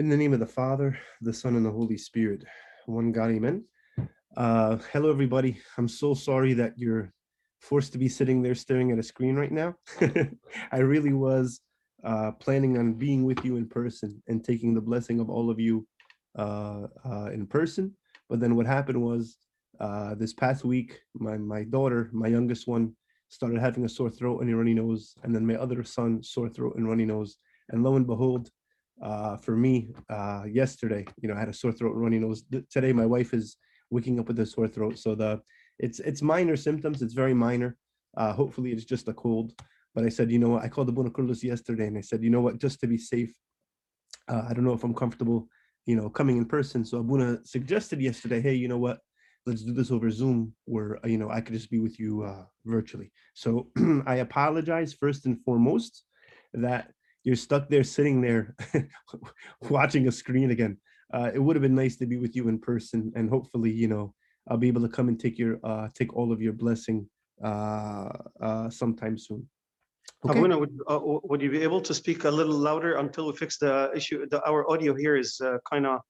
In the name of the Father, the Son, and the Holy Spirit, one God, amen. Uh, hello, everybody. I'm so sorry that you're forced to be sitting there staring at a screen right now. I really was uh, planning on being with you in person and taking the blessing of all of you uh, uh, in person. But then what happened was uh, this past week, my, my daughter, my youngest one, started having a sore throat and a runny nose. And then my other son, sore throat and runny nose. And lo and behold, uh, for me, uh, yesterday, you know, I had a sore throat runny nose. Today, my wife is waking up with a sore throat. So the it's it's minor symptoms. It's very minor. Uh, hopefully, it's just a cold. But I said, you know what? I called the Abuna Carlos yesterday, and I said, you know what? Just to be safe, uh, I don't know if I'm comfortable, you know, coming in person. So Abuna suggested yesterday, hey, you know what? Let's do this over Zoom, where you know I could just be with you uh, virtually. So I apologize first and foremost that you're stuck there sitting there watching a screen again. Uh, it would have been nice to be with you in person, and hopefully, you know, I'll be able to come and take your uh, take all of your blessing uh, uh, sometime soon. Okay. Abuna, would, uh, would you be able to speak a little louder until we fix the issue? The, our audio here is uh, kind of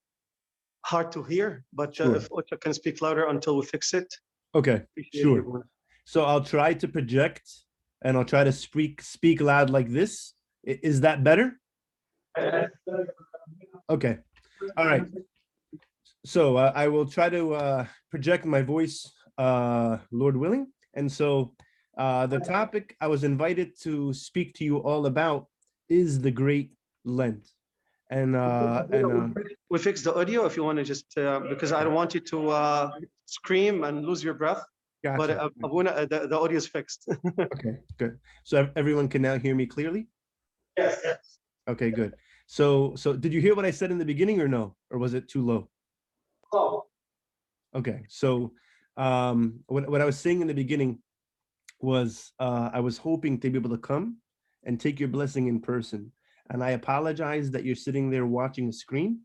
hard to hear, but uh, sure. if Ocha can speak louder until we fix it. Okay, sure. So I'll try to project and I'll try to speak speak loud like this. Is that better? Okay. All right. So uh, I will try to uh, project my voice, uh, Lord willing. And so uh, the topic I was invited to speak to you all about is the Great Lent. And, uh, and uh, we fix the audio if you want to just uh, because I don't want you to uh, scream and lose your breath. Gotcha. But uh, uh, the, the audio is fixed. okay, good. So everyone can now hear me clearly. Yes, yes. Okay, good. So, so did you hear what I said in the beginning or no? Or was it too low? Oh. Okay, so um, what, what I was saying in the beginning was uh, I was hoping to be able to come and take your blessing in person. And I apologize that you're sitting there watching a screen.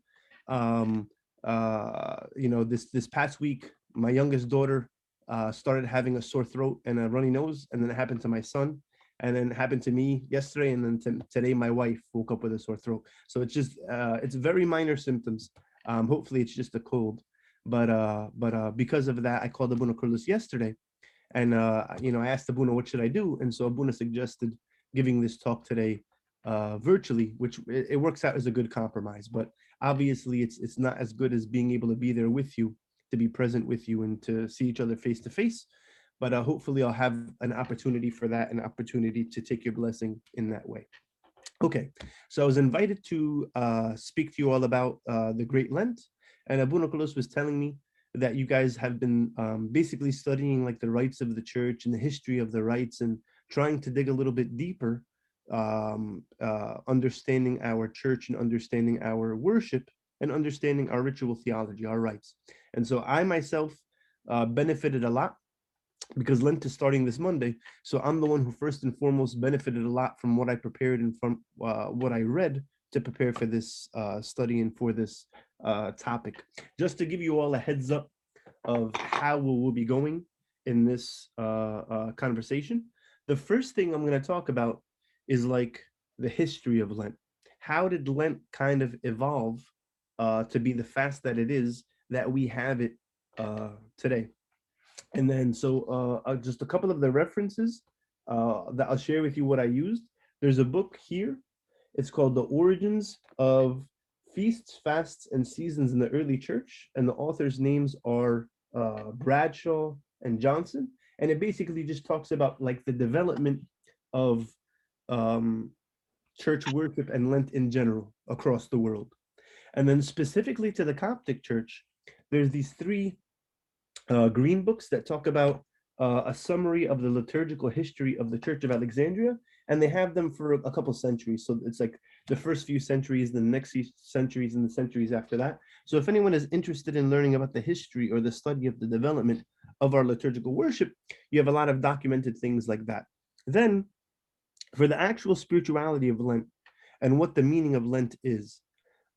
Um, uh, you know, this this past week, my youngest daughter uh, started having a sore throat and a runny nose, and then it happened to my son and then it happened to me yesterday and then today my wife woke up with a sore throat. So it's just uh, it's very minor symptoms. Um, hopefully it's just a cold. But uh, but uh, because of that i called abuna carlos yesterday and uh, you know i asked abuna what should i do? And so abuna suggested giving this talk today uh, virtually which it, it works out as a good compromise. But obviously it's it's not as good as being able to be there with you to be present with you and to see each other face to face but uh, hopefully I'll have an opportunity for that, an opportunity to take your blessing in that way. Okay, so I was invited to uh, speak to you all about uh, the Great Lent, and Abuna Carlos was telling me that you guys have been um, basically studying like the rites of the church and the history of the rites and trying to dig a little bit deeper, um, uh, understanding our church and understanding our worship and understanding our ritual theology, our rites. And so I myself uh, benefited a lot because Lent is starting this Monday. So I'm the one who first and foremost benefited a lot from what I prepared and from uh, what I read to prepare for this uh, study and for this uh, topic. Just to give you all a heads up of how we will be going in this uh, uh, conversation. The first thing I'm going to talk about is like the history of Lent. How did Lent kind of evolve uh, to be the fast that it is that we have it today? And then so uh, uh, just a couple of the references uh, that I'll share with you what I used. There's a book here. It's called The Origins of Feasts, Fasts, and Seasons in the Early Church. And the authors' names are uh, Bradshaw and Johnson. And it basically just talks about like the development of um, church worship and Lent in general across the world. And then specifically to the Coptic Church, there's these three uh, green books that talk about uh, a summary of the liturgical history of the Church of Alexandria, and they have them for a couple centuries. So it's like the first few centuries, the next few centuries, and the centuries after that. So if anyone is interested in learning about the history or the study of the development of our liturgical worship, you have a lot of documented things like that. Then, for the actual spirituality of Lent and what the meaning of Lent is,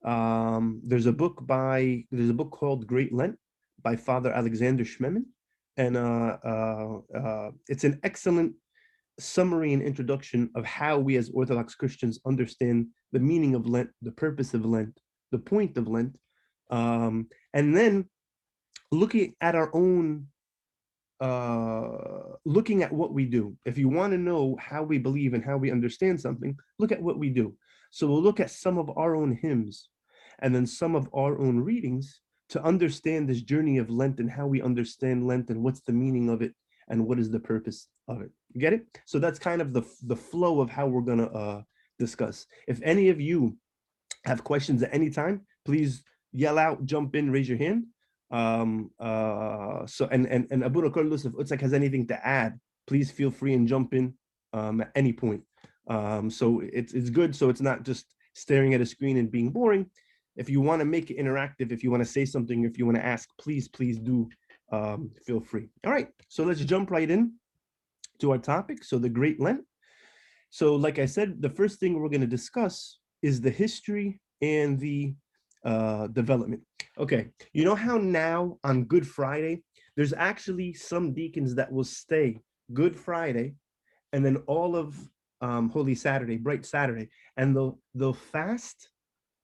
um, there's a book by there's a book called Great Lent by Father Alexander Schmemann. And uh, uh, uh, it's an excellent summary and introduction of how we as Orthodox Christians understand the meaning of Lent, the purpose of Lent, the point of Lent, um, and then looking at our own uh looking at what we do. If you want to know how we believe and how we understand something look at what we do. So we'll look at some of our own hymns and then some of our own readings to understand this journey of lent and how we understand lent and what's the meaning of it and what is the purpose of it. You get it? So that's kind of the the flow of how we're gonna uh discuss. If any of you have questions at any time please yell out jump in raise your hand. Um uh so and and and abu Carlos, if Utsak has anything to add please feel free and jump in um at any point. Um so it's it's good. So it's not just staring at a screen and being boring if you want to make it interactive if you want to say something if you want to ask please please do um feel free. All right so let's jump right in to our topic. So the great lent. So like i said the first thing we're going to discuss is the history and the uh development. Okay, you know how now on Good Friday, there's actually some deacons that will stay Good Friday and then all of um, Holy Saturday, Bright Saturday, and they'll they'll fast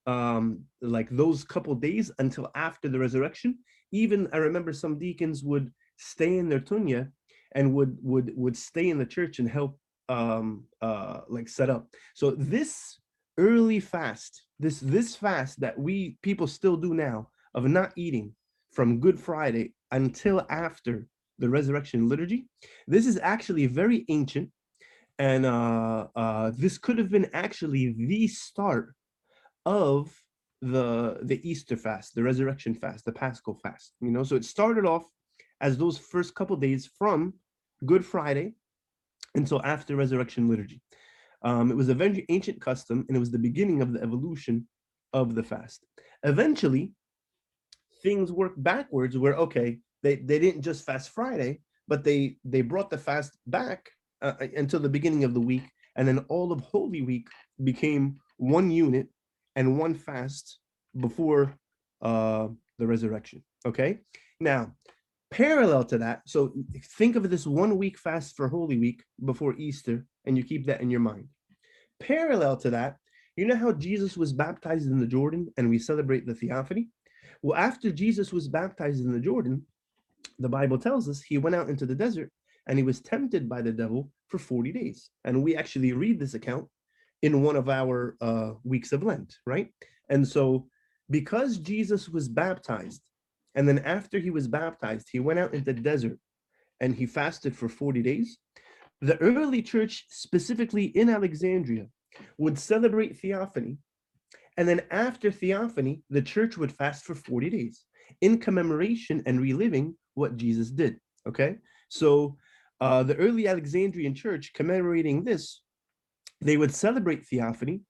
um, like those couple days until after the resurrection. Even I remember some deacons would stay in their tunya and would would would stay in the church and help um, uh, like set up. So this early fast, this this fast that we people still do now of not eating from Good Friday until after the resurrection liturgy. This is actually very ancient. And uh, uh, this could have been actually the start of the, the Easter fast, the resurrection fast, the Paschal fast. You know, so it started off as those first couple days from Good Friday until after resurrection liturgy. Um, it was a very ancient custom and it was the beginning of the evolution of the fast. Eventually, things work backwards where okay they they didn't just fast friday but they they brought the fast back uh, until the beginning of the week and then all of holy week became one unit and one fast before uh the resurrection okay? Now parallel to that so think of this one week fast for holy week before easter and you keep that in your mind. Parallel to that you know how jesus was baptized in the jordan and we celebrate the theophany? Well, after Jesus was baptized in the Jordan, the Bible tells us he went out into the desert and he was tempted by the devil for 40 days. And we actually read this account in one of our uh, weeks of Lent, right? And so because Jesus was baptized, and then after he was baptized, he went out into the desert and he fasted for 40 days, the early church, specifically in Alexandria, would celebrate theophany and then after Theophany, the church would fast for 40 days in commemoration and reliving what Jesus did. Okay. So uh, the early Alexandrian church commemorating this, they would celebrate Theophany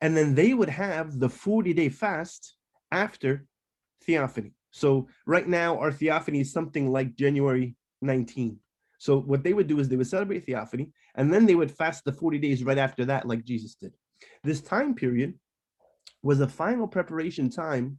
and then they would have the 40 day fast after Theophany. So right now, our Theophany is something like January 19. So what they would do is they would celebrate Theophany and then they would fast the 40 days right after that, like Jesus did. This time period was a final preparation time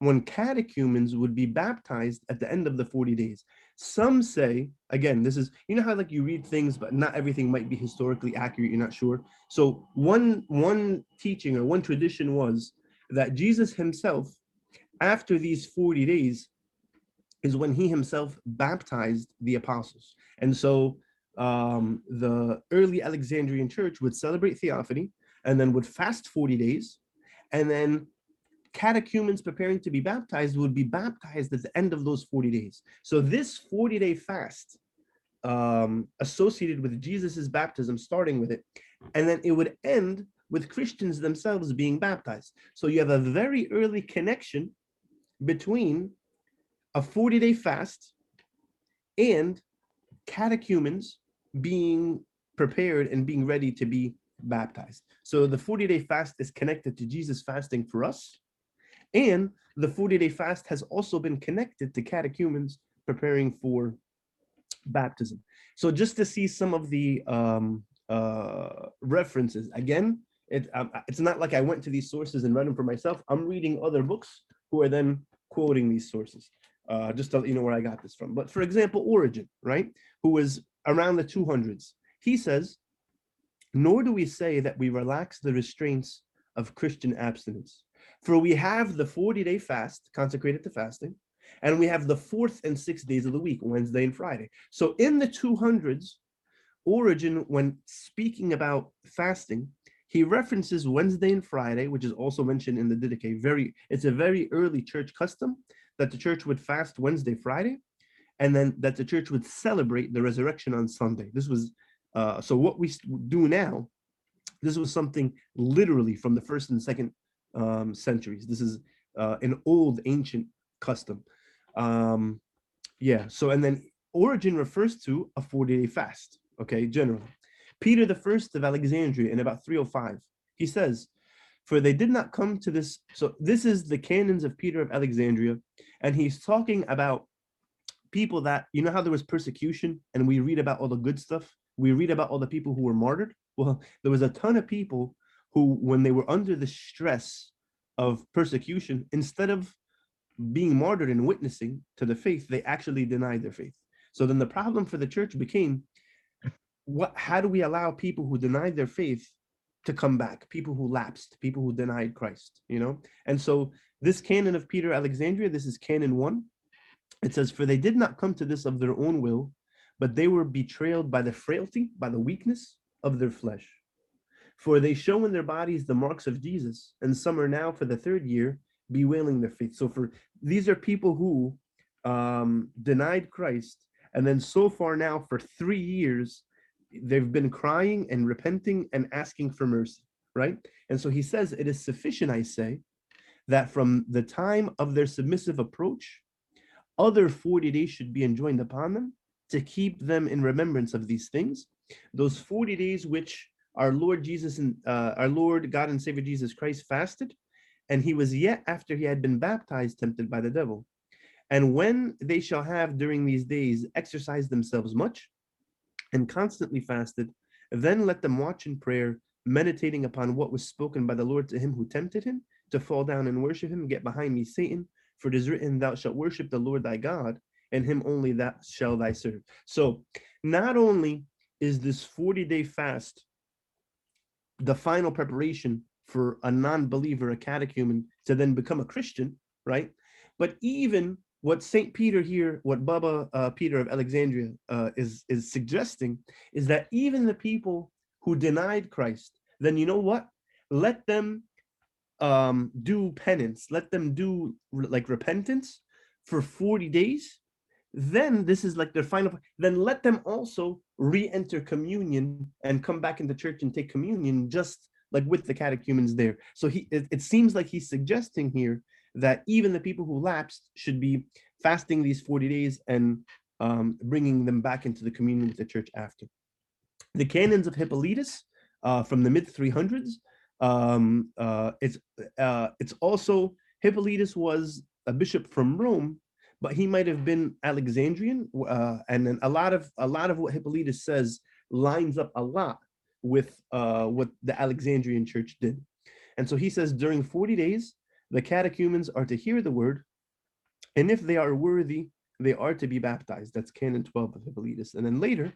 when catechumens would be baptized at the end of the 40 days. Some say, again, this is, you know how like you read things, but not everything might be historically accurate, you're not sure. So one, one teaching or one tradition was that Jesus himself, after these 40 days, is when he himself baptized the apostles. And so um, the early Alexandrian church would celebrate Theophany and then would fast 40 days and then catechumens preparing to be baptized would be baptized at the end of those 40 days. So this 40 day fast um, associated with Jesus's baptism, starting with it, and then it would end with Christians themselves being baptized. So you have a very early connection between a 40 day fast and catechumens being prepared and being ready to be baptized. So the 40 day fast is connected to Jesus fasting for us. And the 40 day fast has also been connected to catechumens preparing for baptism. So just to see some of the um, uh, references, again, it, um, it's not like I went to these sources and read them for myself. I'm reading other books who are then quoting these sources, uh, just to let you know where I got this from. But for example, Origen, right, who was around the 200s, he says nor do we say that we relax the restraints of Christian abstinence. For we have the 40 day fast consecrated to fasting, and we have the fourth and sixth days of the week, Wednesday and Friday. So in the 200s, Origen, when speaking about fasting, he references Wednesday and Friday, which is also mentioned in the Didache. Very, it's a very early church custom that the church would fast Wednesday, Friday, and then that the church would celebrate the resurrection on Sunday. This was uh, so what we do now. This was something literally from the first and second um, centuries. This is uh, an old ancient custom. Um, yeah. So and then Origen refers to a 40 day fast. Okay, generally. Peter the First of Alexandria in about 305, he says, For they did not come to this. So this is the canons of Peter of Alexandria, and he's talking about people that you know how there was persecution, and we read about all the good stuff. We read about all the people who were martyred. Well, there was a ton of people who, when they were under the stress of persecution, instead of being martyred and witnessing to the faith, they actually denied their faith. So then the problem for the church became what how do we allow people who denied their faith to come back? People who lapsed people who denied christ you know? And so this canon of peter alexandria this is canon 1 it says for they did not come to this of their own will but they were betrayed by the frailty by the weakness of their flesh for they show in their bodies the marks of jesus and some are now for the third year bewailing their faith so for these are people who um denied christ and then so far now for three years they've been crying and repenting and asking for mercy, right? And so he says, It is sufficient, I say, that from the time of their submissive approach, other 40 days should be enjoined upon them to keep them in remembrance of these things. Those 40 days which our Lord Jesus and uh, our Lord God and Savior Jesus Christ fasted, and he was yet after he had been baptized, tempted by the devil. And when they shall have during these days exercised themselves much, and constantly fasted, then let them watch in prayer, meditating upon what was spoken by the Lord to him who tempted him, to fall down and worship him. Get behind me, Satan, for it is written, Thou shalt worship the Lord thy God, and him only that shall thy serve. So, not only is this 40 day fast the final preparation for a non believer, a catechumen, to then become a Christian, right? But even what Saint Peter here, what Baba uh, Peter of Alexandria uh, is is suggesting, is that even the people who denied Christ, then you know what? Let them um, do penance. Let them do like repentance for forty days. Then this is like their final. Then let them also re-enter communion and come back into church and take communion, just like with the catechumens there. So he, it, it seems like he's suggesting here that even the people who lapsed should be fasting these 40 days and um, bringing them back into the communion with the church after. The canons of Hippolytus uh, from the mid 300s. Um, uh, it's uh, it's also Hippolytus was a bishop from Rome, but he might have been Alexandrian, uh, and then a lot of a lot of what Hippolytus says lines up a lot with uh, what the Alexandrian church did. And so he says during 40 days, the catechumens are to hear the word, and if they are worthy, they are to be baptized. That's canon 12 of Hippolytus. And then later,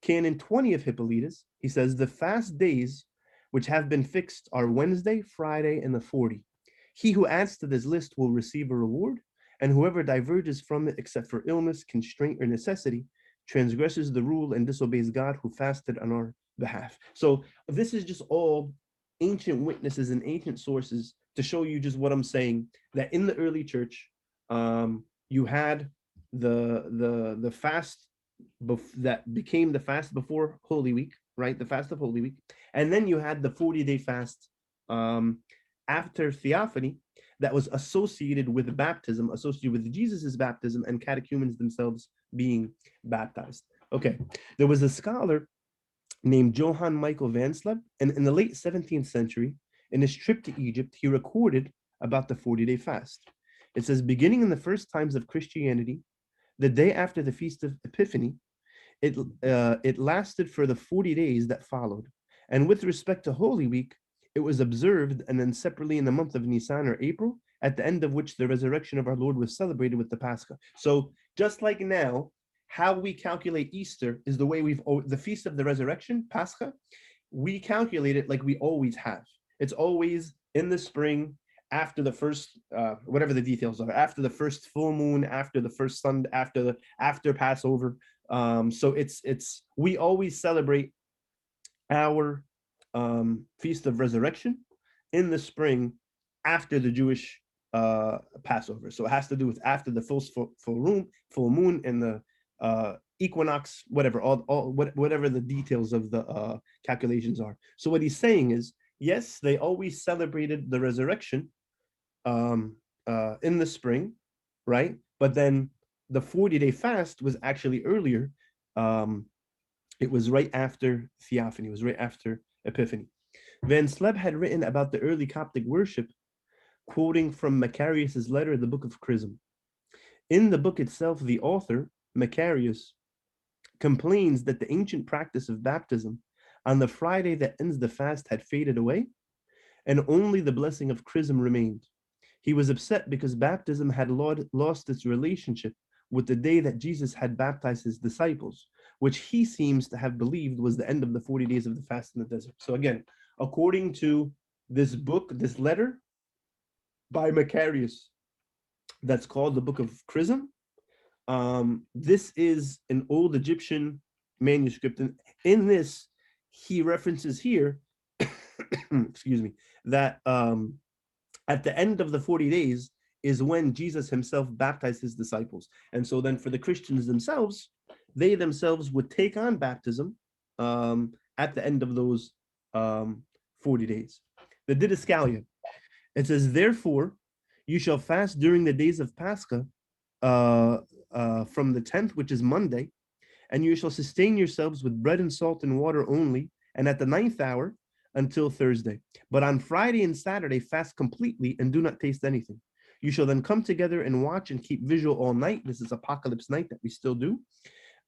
canon 20 of Hippolytus, he says, the fast days which have been fixed are Wednesday, Friday, and the 40. He who adds to this list will receive a reward, and whoever diverges from it except for illness, constraint, or necessity transgresses the rule and disobeys God who fasted on our behalf. So this is just all ancient witnesses and ancient sources to show you just what I'm saying that in the early church, um, you had the the the fast that became the fast before Holy Week, right? The fast of Holy Week, and then you had the 40 day fast um, after Theophany that was associated with baptism, associated with Jesus's baptism and catechumens themselves being baptized. Okay, there was a scholar named Johann Michael van Sleb, and in the late 17th century, in his trip to Egypt, he recorded about the 40 day fast. It says, beginning in the first times of Christianity, the day after the feast of Epiphany, it, uh, it lasted for the 40 days that followed. And with respect to Holy Week, it was observed and then separately in the month of Nisan or April, at the end of which the resurrection of our Lord was celebrated with the Pascha. So just like now, how we calculate Easter is the way we've the feast of the resurrection, Pascha. We calculate it like we always have. It's always in the spring after the first uh, whatever the details are after the first full moon after the first sun after the after passover um, so it's it's we always celebrate our um, feast of resurrection in the spring after the jewish uh, passover so it has to do with after the full full, moon full moon and the uh, equinox whatever all, all whatever the details of the uh, calculations are so what he's saying is yes they always celebrated the resurrection um, uh, in the spring, right? But then the 40 day fast was actually earlier. Um, it was right after Theophany, it was right after Epiphany. Van Sleb had written about the early Coptic worship, quoting from Macarius's letter, the Book of Chrism. In the book itself, the author, Macarius, complains that the ancient practice of baptism on the Friday that ends the fast had faded away, and only the blessing of chrism remained. He was upset because baptism had lost its relationship with the day that Jesus had baptized his disciples, which he seems to have believed was the end of the 40 days of the fast in the desert. So, again, according to this book, this letter by Macarius, that's called the Book of Chrism, um, this is an old Egyptian manuscript. And in this, he references here, excuse me, that um, at the end of the 40 days is when Jesus himself baptized his disciples. And so then for the Christians themselves, they themselves would take on baptism um, at the end of those um, 40 days. The Didascalia, it says, therefore, you shall fast during the days of Pascha uh, uh, from the 10th, which is Monday, and you shall sustain yourselves with bread and salt and water only. And at the ninth hour, until Thursday. But on Friday and Saturday, fast completely and do not taste anything. You shall then come together and watch and keep vigil all night. This is Apocalypse night that we still do,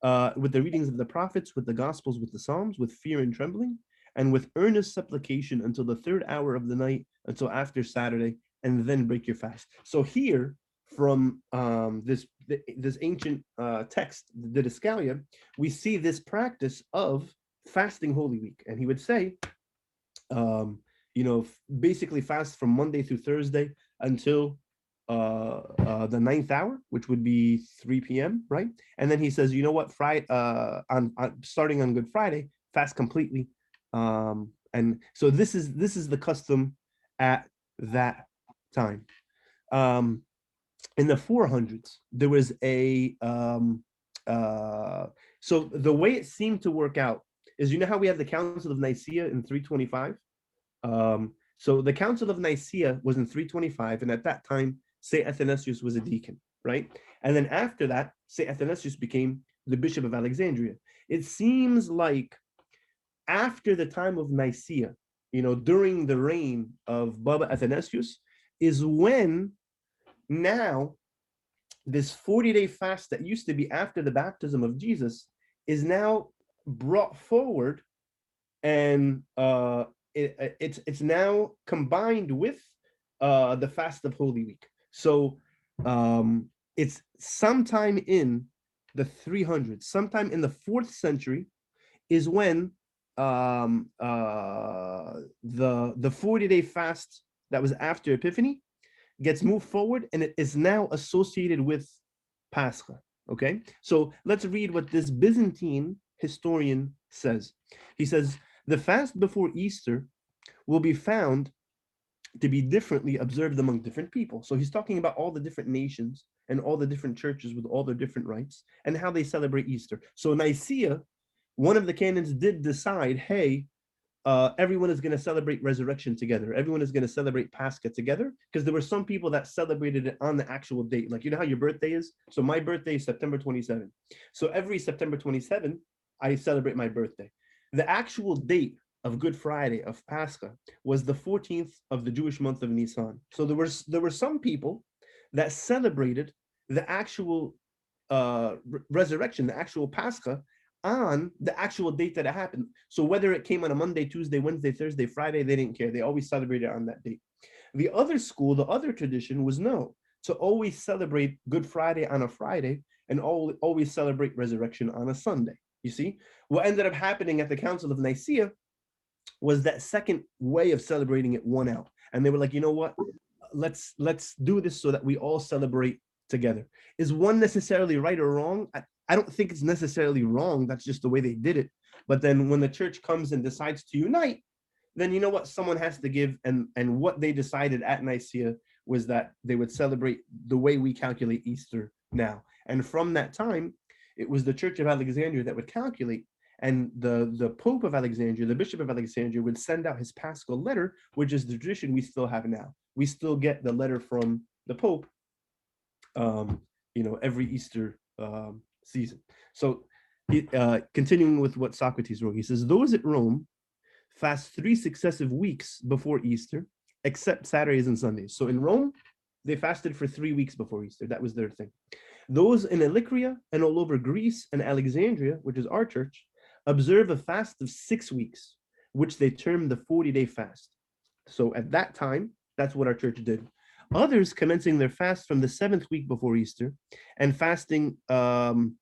uh, with the readings of the prophets, with the Gospels, with the Psalms, with fear and trembling, and with earnest supplication until the third hour of the night, until after Saturday, and then break your fast. So here, from um, this this ancient uh, text, the Didascalia, we see this practice of fasting Holy Week, and he would say um, you know, basically fast from Monday through Thursday until uh, uh, the ninth hour, which would be 3 p.m., right? And then he says, you know what, Friday, uh, on, on starting on Good Friday, fast completely. Um, and so this is this is the custom at that time. Um, in the 400s, there was a um, uh, so the way it seemed to work out is you know how we have the Council of Nicaea in 325? Um, so the Council of Nicaea was in 325, and at that time, St. Athanasius was a deacon, right? And then after that, St. Athanasius became the Bishop of Alexandria. It seems like after the time of Nicaea, you know, during the reign of Baba Athanasius, is when now this 40 day fast that used to be after the baptism of Jesus is now brought forward and uh, it, it's it's now combined with uh, the fast of Holy Week. So um, it's sometime in the 300s, sometime in the fourth century, is when um, uh, the the 40 day fast that was after Epiphany gets moved forward, and it is now associated with Pascha. Okay, so let's read what this Byzantine historian says. He says, The fast before Easter will be found to be differently observed among different people. So he's talking about all the different nations and all the different churches with all their different rites and how they celebrate Easter. So Nicaea, one of the canons did decide, hey, uh, everyone is going to celebrate resurrection together. Everyone is going to celebrate Pascha together because there were some people that celebrated it on the actual date. Like, you know how your birthday is? So my birthday is September 27. So every September 27, I celebrate my birthday. The actual date of Good Friday of Pascha was the 14th of the Jewish month of Nisan. So there was there were some people that celebrated the actual uh, resurrection, the actual Pascha, on the actual date that it happened. So whether it came on a Monday, Tuesday, Wednesday, Thursday, Friday, they didn't care. They always celebrated on that date. The other school, the other tradition was no, to always celebrate Good Friday on a Friday and always celebrate resurrection on a Sunday. You see, what ended up happening at the Council of Nicaea was that second way of celebrating it won out. And they were like, you know what? let's let's do this so that we all celebrate together. Is one necessarily right or wrong? I, I don't think it's necessarily wrong. That's just the way they did it. But then when the church comes and decides to unite, then you know what someone has to give and and what they decided at Nicaea was that they would celebrate the way we calculate Easter now. And from that time, it was the Church of Alexandria that would calculate and the the Pope of Alexandria, the Bishop of Alexandria would send out his paschal letter, which is the tradition we still have now. We still get the letter from the Pope um, you know, every Easter um, season. So uh, continuing with what Socrates wrote, he says, those at Rome fast three successive weeks before Easter, except Saturdays and Sundays. So in Rome, they fasted for three weeks before Easter. That was their thing. Those in Illyria and all over Greece and Alexandria, which is our church, observe a fast of six weeks, which they term the 40 day fast. So at that time, that's what our church did. Others commencing their fast from the seventh week before Easter and fasting um,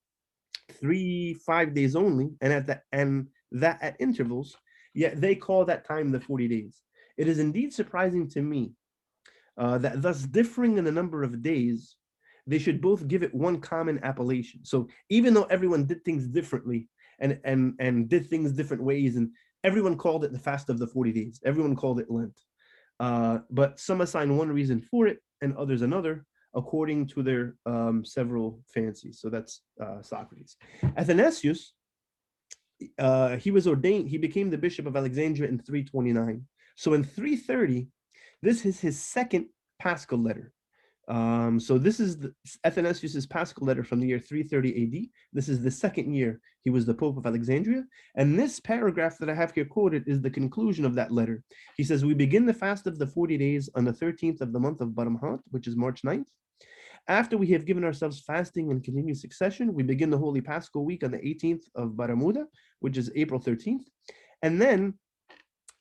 three, five days only, and at the and that at intervals, yet they call that time the 40 days. It is indeed surprising to me uh, that thus differing in the number of days, they should both give it one common appellation. So even though everyone did things differently and and and did things different ways, and everyone called it the fast of the 40 days, everyone called it Lent. Uh, but some assign one reason for it and others another, according to their um, several fancies. So that's uh, Socrates. Athanasius, uh, he was ordained, he became the bishop of Alexandria in 329. So in 330, this is his second paschal letter. Um, so this is the, Athanasius's paschal letter from the year 330 AD. This is the second year he was the Pope of Alexandria. And this paragraph that I have here quoted is the conclusion of that letter. He says, we begin the fast of the 40 days on the 13th of the month of Baramhat, which is March 9th. After we have given ourselves fasting and continued succession, we begin the Holy Paschal week on the 18th of Baramuda, which is April 13th. And then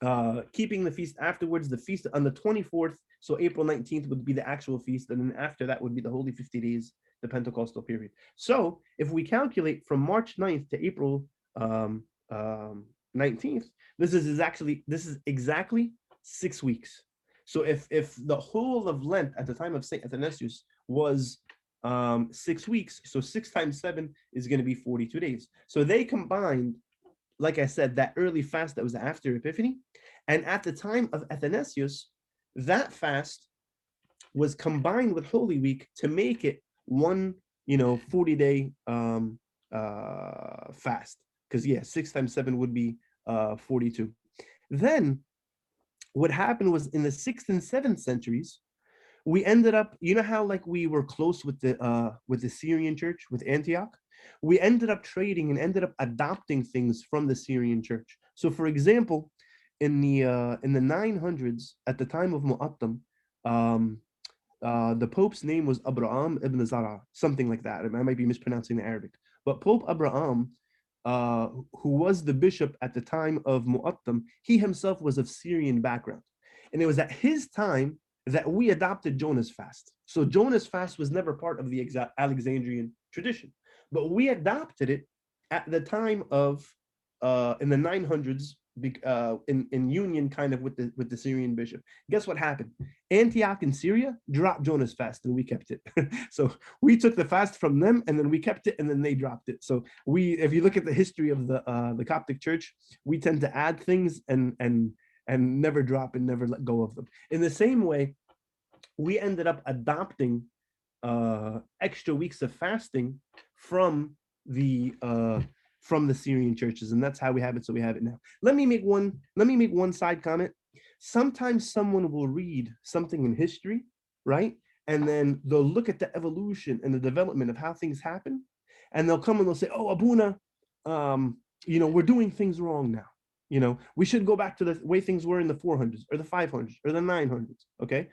uh, keeping the feast afterwards, the feast on the 24th so April 19th would be the actual feast, and then after that would be the Holy 50 Days, the Pentecostal period. So if we calculate from March 9th to April um, um, 19th, this is actually this is exactly six weeks. So if if the whole of Lent at the time of Saint Athanasius was um, six weeks, so six times seven is going to be 42 days. So they combined, like I said, that early fast that was after Epiphany, and at the time of Athanasius, that fast was combined with Holy Week to make it one, you know, 40 day um, uh, fast. Because, yeah, six times seven would be uh, 42. Then what happened was in the sixth and seventh centuries, we ended up, you know how like we were close with the uh, with the Syrian church, with Antioch? We ended up trading and ended up adopting things from the Syrian church. So for example, in the uh, in the 900s at the time of Mu'attam, um, uh, the Pope's name was Abraham ibn Zara, something like that. I might be mispronouncing the Arabic, but Pope Abraham, uh, who was the bishop at the time of Mu'attam, he himself was of Syrian background, and it was at his time that we adopted Jonah's fast. So Jonah's fast was never part of the Alexandrian tradition, but we adopted it at the time of uh, in the 900s uh, in in union kind of with the with the Syrian bishop. Guess what happened? Antioch in Syria dropped Jonah's fast, and we kept it. so we took the fast from them, and then we kept it, and then they dropped it. So we, if you look at the history of the uh, the Coptic Church, we tend to add things and and and never drop and never let go of them. In the same way, we ended up adopting uh, extra weeks of fasting from the uh, from the Syrian churches, and that's how we have it. So we have it now. Let me make one. Let me make one side comment. Sometimes someone will read something in history, right, and then they'll look at the evolution and the development of how things happen, and they'll come and they'll say, "Oh, Abuna, um, you know, we're doing things wrong now. You know, we should go back to the way things were in the 400s or the 500s or the 900s." Okay.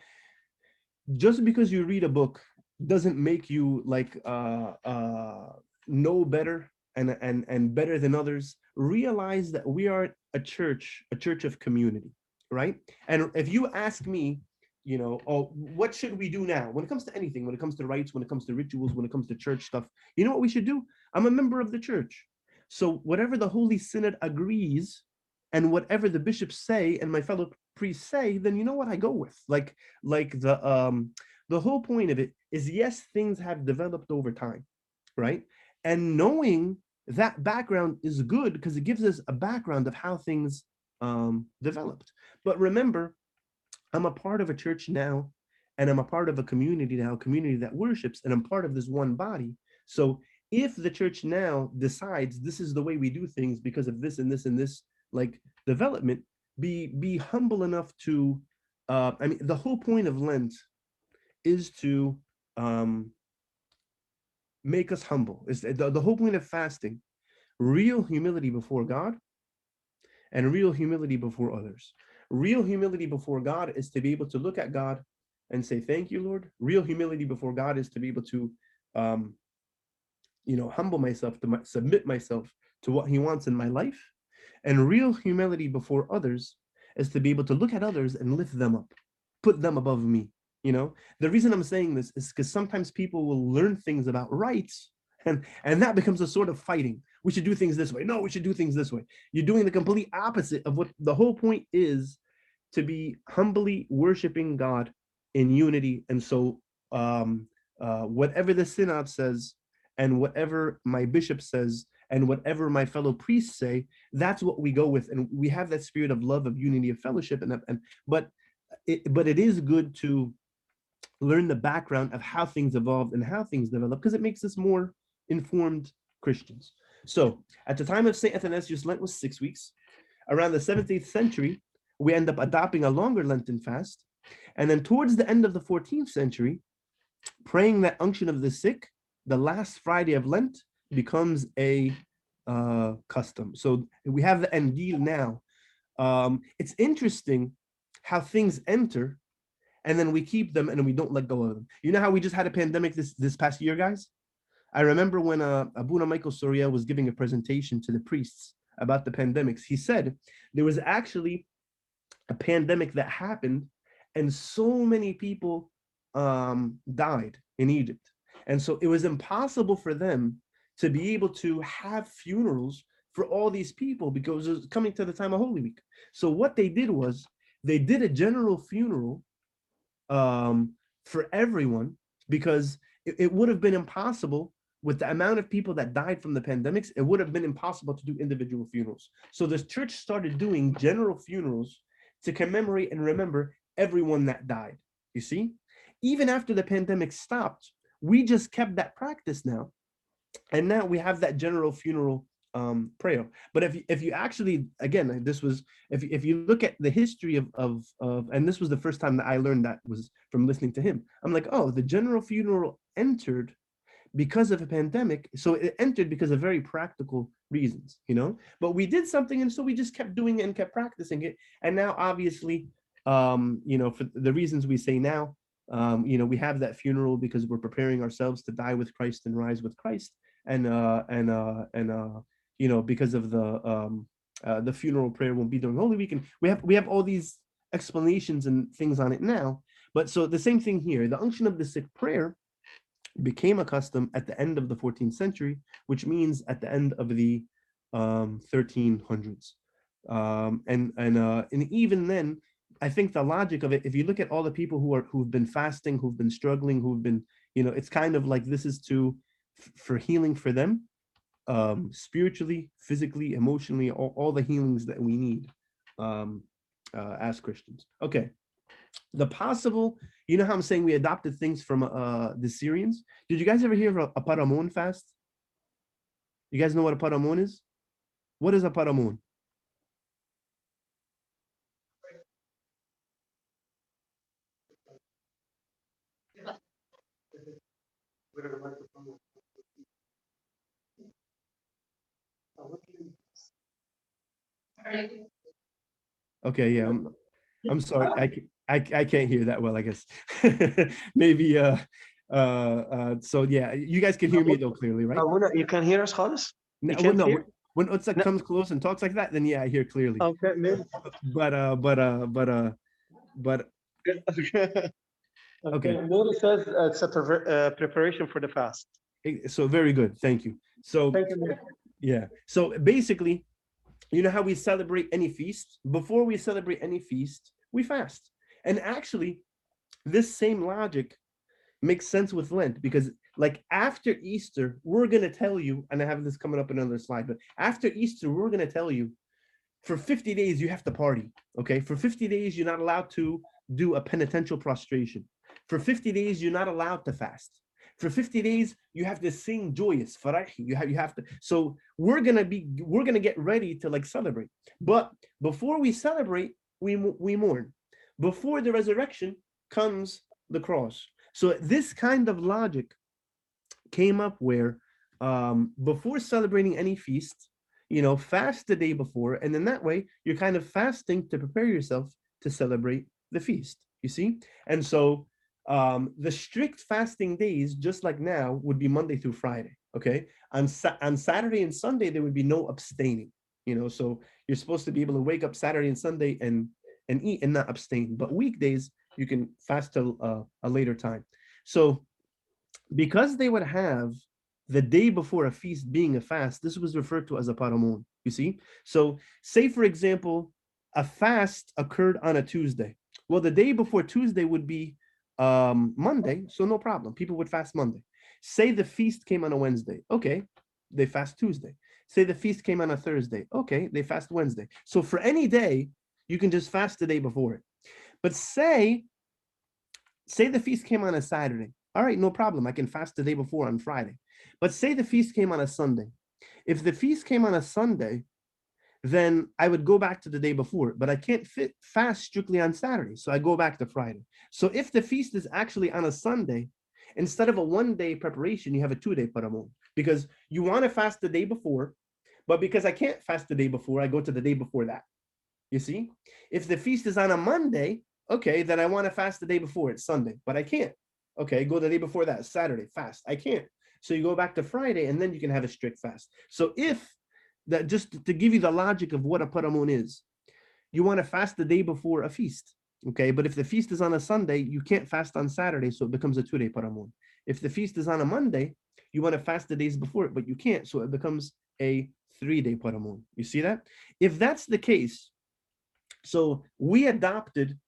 Just because you read a book doesn't make you like uh, uh, know better and, and, and better than others, realize that we are a church, a church of community, right? And if you ask me, you know, oh, what should we do now when it comes to anything, when it comes to rites, when it comes to rituals, when it comes to church stuff, you know what we should do? I'm a member of the church. So whatever the Holy Synod agrees and whatever the bishops say and my fellow priests say, then you know what I go with. Like like the um the whole point of it is yes, things have developed over time, right? And knowing that background is good because it gives us a background of how things um, developed. But remember, I'm a part of a church now, and I'm a part of a community now, a community that worships, and I'm part of this one body. So if the church now decides this is the way we do things because of this and this and this like development, be be humble enough to uh, I mean the whole point of Lent is to um, make us humble. Is the, the whole point of fasting, real humility before God and real humility before others. Real humility before God is to be able to look at God and say, Thank you, Lord. Real humility before God is to be able to, um, you know, humble myself, to my, submit myself to what He wants in my life. And real humility before others is to be able to look at others and lift them up, put them above me. You know, the reason I'm saying this is because sometimes people will learn things about rights and and that becomes a sort of fighting. We should do things this way. No we should do things this way. You're doing the complete opposite of what the whole point is to be humbly worshiping god in unity and so um uh whatever the synod says and whatever my bishop says and whatever my fellow priests say that's what we go with and we have that spirit of love of unity of fellowship and and but it but it is good to learn the background of how things evolved and how things develop because it makes us more informed Christians. So at the time of St. Athanasius, Lent was six weeks. Around the 17th century, we end up adopting a longer Lenten fast. And then towards the end of the 14th century, praying that unction of the sick, the last Friday of Lent, becomes a uh, custom. So we have the Endil now. Um, it's interesting how things enter and then we keep them and we don't let go of them. You know how we just had a pandemic this, this past year, guys? I remember when uh, Abuna Michael Soria was giving a presentation to the priests about the pandemics, he said there was actually a pandemic that happened and so many people um, died in Egypt. And so it was impossible for them to be able to have funerals for all these people because it was coming to the time of Holy Week. So what they did was they did a general funeral um, for everyone because it, it would have been impossible with the amount of people that died from the pandemics, it would have been impossible to do individual funerals. So the church started doing general funerals to commemorate and remember everyone that died. You see, even after the pandemic stopped, we just kept that practice now. And now we have that general funeral um, prayer. But if if you actually, again, this was, if, if you look at the history of, of, of, and this was the first time that I learned that was from listening to him, I'm like, oh, the general funeral entered because of a pandemic. So it entered because of very practical reasons, you know. But we did something, and so we just kept doing it and kept practicing it. And now, obviously, um, you know, for the reasons we say now, um, you know, we have that funeral because we're preparing ourselves to die with Christ and rise with Christ, and uh, and uh, and uh, you know, because of the um, uh, the funeral prayer won't be during Holy Week, and we have we have all these explanations and things on it now. But so the same thing here, the unction of the sick prayer became a custom at the end of the 14th century, which means at the end of the um, 1300s. Um, and and uh, and even then, I think the logic of it, if you look at all the people who are who've been fasting, who've been struggling, who've been, you know, it's kind of like this is to for healing for them, um, spiritually, physically, emotionally, all, all the healings that we need um, uh, as Christians. Okay, the possible you know how I'm saying we adopted things from uh, the Syrians? Did you guys ever hear of a, a paramon fast? You guys know what a paramon is? What is a paramon? Okay, yeah, I'm, I'm sorry. I, I, I can't hear that well, I guess. Maybe, uh, uh, uh, so yeah, you guys can hear me though clearly, right? Uh, you can hear us, Khalis? No, well, can't no, hear? when Utsak No. comes close and talks like that, then yeah, I hear clearly. Okay, maybe. But, uh, but, uh, but, uh, but, okay. Okay. Notice says uh, it's a prever- uh, preparation for the fast. eh, so very good. Thank you. So, Thank you. yeah. So basically, you know how we celebrate any feast? Before we celebrate any feast, we fast. And actually, this same logic makes sense with Lent because, like, after Easter, we're going to tell you, and I have this coming up in another slide, but after Easter, we're going to tell you for 50 days you have to party. Okay. For 50 days, you're not allowed to do a penitential prostration. For 50 days, you're not allowed to fast. For 50 days, you have to sing joyous. farahi. You have you have to. So we're gonna be we're gonna get ready to like celebrate. But before we celebrate, we we mourn. Before the resurrection comes the cross. So this kind of logic came up where um, before celebrating any feast, you know, fast the day before, and then that way you're kind of fasting to prepare yourself to celebrate the feast. You see, and so um, the strict fasting days, just like now, would be Monday through Friday. Okay, on Sa- on Saturday and Sunday there would be no abstaining. You know, so you're supposed to be able to wake up Saturday and Sunday and and eat and not abstain. But weekdays you can fast till uh, a later time. So because they would have the day before a feast being a fast, this was referred to as a paramon. You see, so say for example, a fast occurred on a Tuesday. Well, the day before Tuesday would be um, Monday, so no problem. People would fast Monday. Say the feast came on a Wednesday. Okay, they fast Tuesday. Say the feast came on a Thursday. Okay, they fast Wednesday. So for any day, you can just fast the day before it. But say, say the feast came on a Saturday. All right, no problem. I can fast the day before on Friday. But say the feast came on a Sunday. If the feast came on a Sunday, then I would go back to the day before, but I can't fit fast strictly on Saturday. So I go back to Friday. So if the feast is actually on a Sunday, instead of a one day preparation, you have a two day paramon because you want to fast the day before, but because I can't fast the day before, I go to the day before that. You see, if the feast is on a Monday, okay, then I want to fast the day before it's Sunday, but I can't. Okay, go the day before that, Saturday, fast. I can't. So you go back to Friday and then you can have a strict fast. So if that just to give you the logic of what a paramon is, you want to fast the day before a feast. Okay, but if the feast is on a Sunday, you can't fast on Saturday, so it becomes a two-day paramon. If the feast is on a Monday, you want to fast the days before it, but you can't, so it becomes a three-day paramon. You see that? If that's the case, so we adopted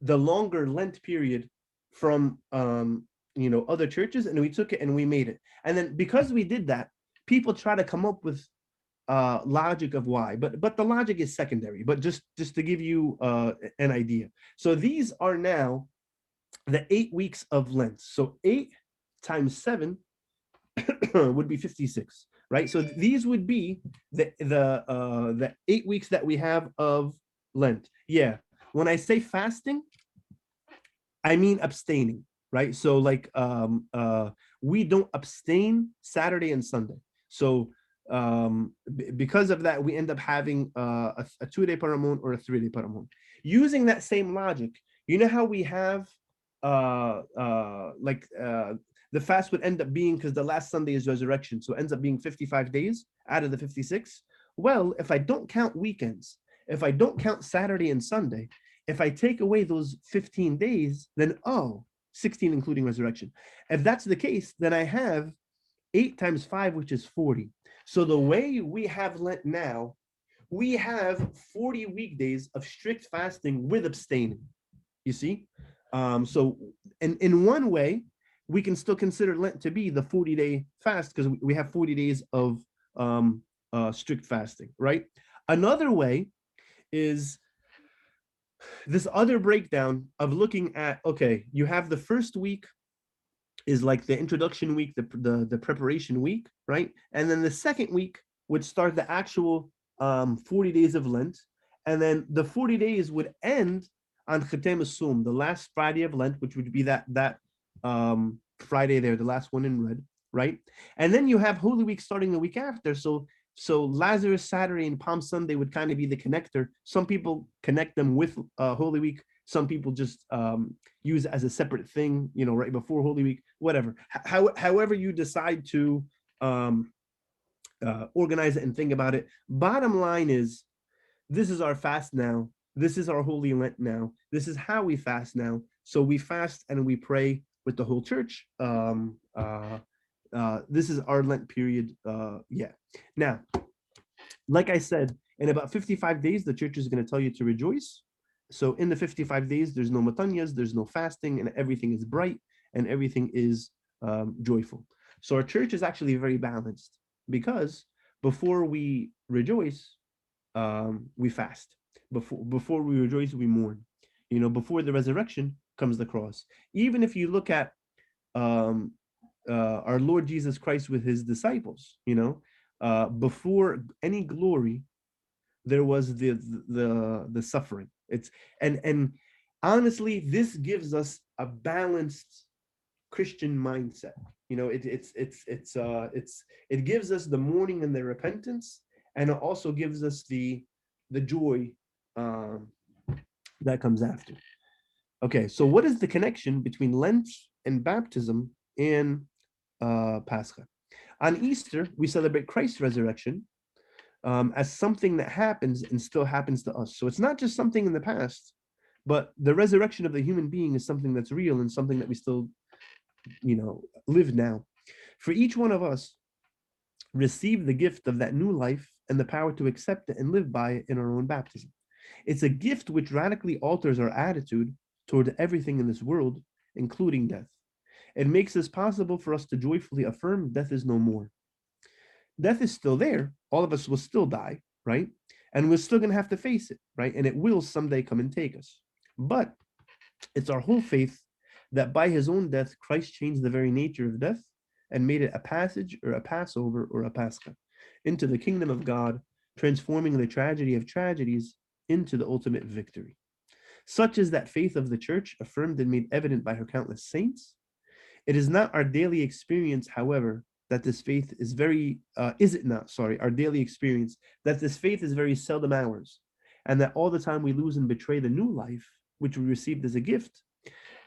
the longer Lent period from um, you know other churches, and we took it and we made it. And then because we did that, people try to come up with uh, logic of why, but but the logic is secondary. But just just to give you uh, an idea, so these are now the eight weeks of Lent. So eight times seven would be fifty-six, right? So these would be the the uh, the eight weeks that we have of Lent. Yeah, when I say fasting, I mean abstaining, right? So like um, uh, we don't abstain Saturday and Sunday. So um, because of that, we end up having uh, a, a two-day paramon or a three-day paramon. Using that same logic, you know how we have uh, uh, like uh, the fast would end up being because the last Sunday is resurrection, so it ends up being 55 days out of the 56. Well, if I don't count weekends, if I don't count Saturday and Sunday, if I take away those 15 days, then oh, 16 including resurrection. If that's the case, then I have 8 times 5, which is 40. So the way we have Lent now, we have 40 weekdays of strict fasting with abstaining. You see? Um, so in, in one way, we can still consider Lent to be the 40 day fast because we have 40 days of um, uh, strict fasting, right? Another way is this other breakdown of looking at okay you have the first week is like the introduction week the, the the preparation week right and then the second week would start the actual um 40 days of lent and then the 40 days would end on Khatem Sum, the last Friday of Lent, which would be that that um Friday there, the last one in red, right? And then you have Holy Week starting the week after. So so Lazarus Saturday and Palm Sunday would kind of be the connector. Some people connect them with uh, Holy Week. Some people just um, use as a separate thing, you know, right before Holy Week, whatever. How, however you decide to um, uh, organize it and think about it. Bottom line is, this is our fast now. This is our Holy Lent now. This is how we fast now. So we fast and we pray with the whole church. Um, uh, uh, this is our Lent period. Uh, yeah. Now, like I said, in about 55 days, the church is going to tell you to rejoice. So in the 55 days, there's no metanias, there's no fasting, and everything is bright and everything is um, joyful. So our church is actually very balanced because before we rejoice, um, we fast. Before before we rejoice, we mourn. You know, before the resurrection comes the cross. Even if you look at um, uh, our Lord Jesus Christ with his disciples, you know, uh, before any glory, there was the the the suffering. It's and and honestly, this gives us a balanced Christian mindset. You know, it, it's it's it's uh it's it gives us the mourning and the repentance, and it also gives us the the joy um, that comes after. Okay, so what is the connection between Lent and baptism and uh, Pascha? On Easter, we celebrate Christ's resurrection um, as something that happens and still happens to us. So it's not just something in the past, but the resurrection of the human being is something that's real and something that we still, you know, live now. For each one of us, receive the gift of that new life and the power to accept it and live by it in our own baptism. It's a gift which radically alters our attitude toward everything in this world, including death. It makes it possible for us to joyfully affirm death is no more. Death is still there. All of us will still die, right? And we're still going to have to face it, right? And it will someday come and take us. But it's our whole faith that by his own death, Christ changed the very nature of death and made it a passage or a Passover or a Pascha into the kingdom of God, transforming the tragedy of tragedies into the ultimate victory. Such is that faith of the church, affirmed and made evident by her countless saints. It is not our daily experience, however, that this faith is very, uh, is it not, sorry, our daily experience, that this faith is very seldom ours, and that all the time we lose and betray the new life, which we received as a gift,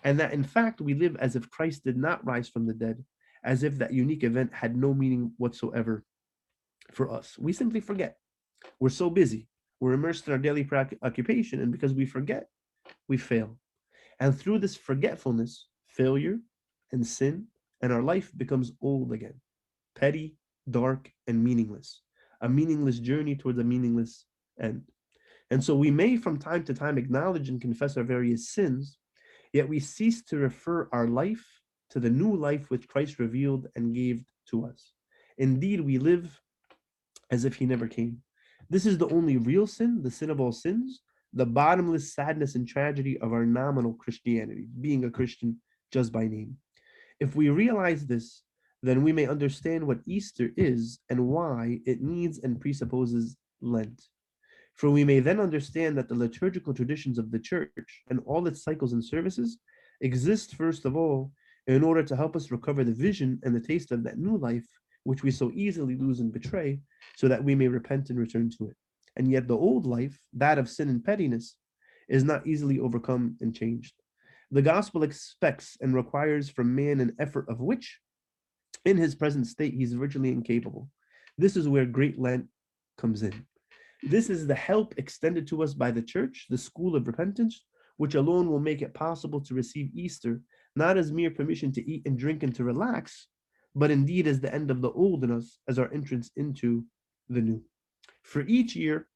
and that in fact we live as if Christ did not rise from the dead, as if that unique event had no meaning whatsoever for us. We simply forget. We're so busy. We're immersed in our daily occupation, and because we forget, we fail. And through this forgetfulness, failure and sin, and our life becomes old again, petty, dark, and meaningless. A meaningless journey towards a meaningless end. And so we may from time to time acknowledge and confess our various sins, yet we cease to refer our life to the new life which Christ revealed and gave to us. Indeed, we live as if he never came. This is the only real sin, the sin of all sins, the bottomless sadness and tragedy of our nominal Christianity, being a Christian just by name. If we realize this, then we may understand what Easter is and why it needs and presupposes Lent. For we may then understand that the liturgical traditions of the church and all its cycles and services exist, first of all, in order to help us recover the vision and the taste of that new life which we so easily lose and betray, so that we may repent and return to it. And yet the old life, that of sin and pettiness, is not easily overcome and changed. The gospel expects and requires from man an effort of which, in his present state, he's virtually incapable. This is where Great Lent comes in. This is the help extended to us by the church, the school of repentance, which alone will make it possible to receive Easter, not as mere permission to eat and drink and to relax, but indeed as the end of the old in us as our entrance into the new. For each year,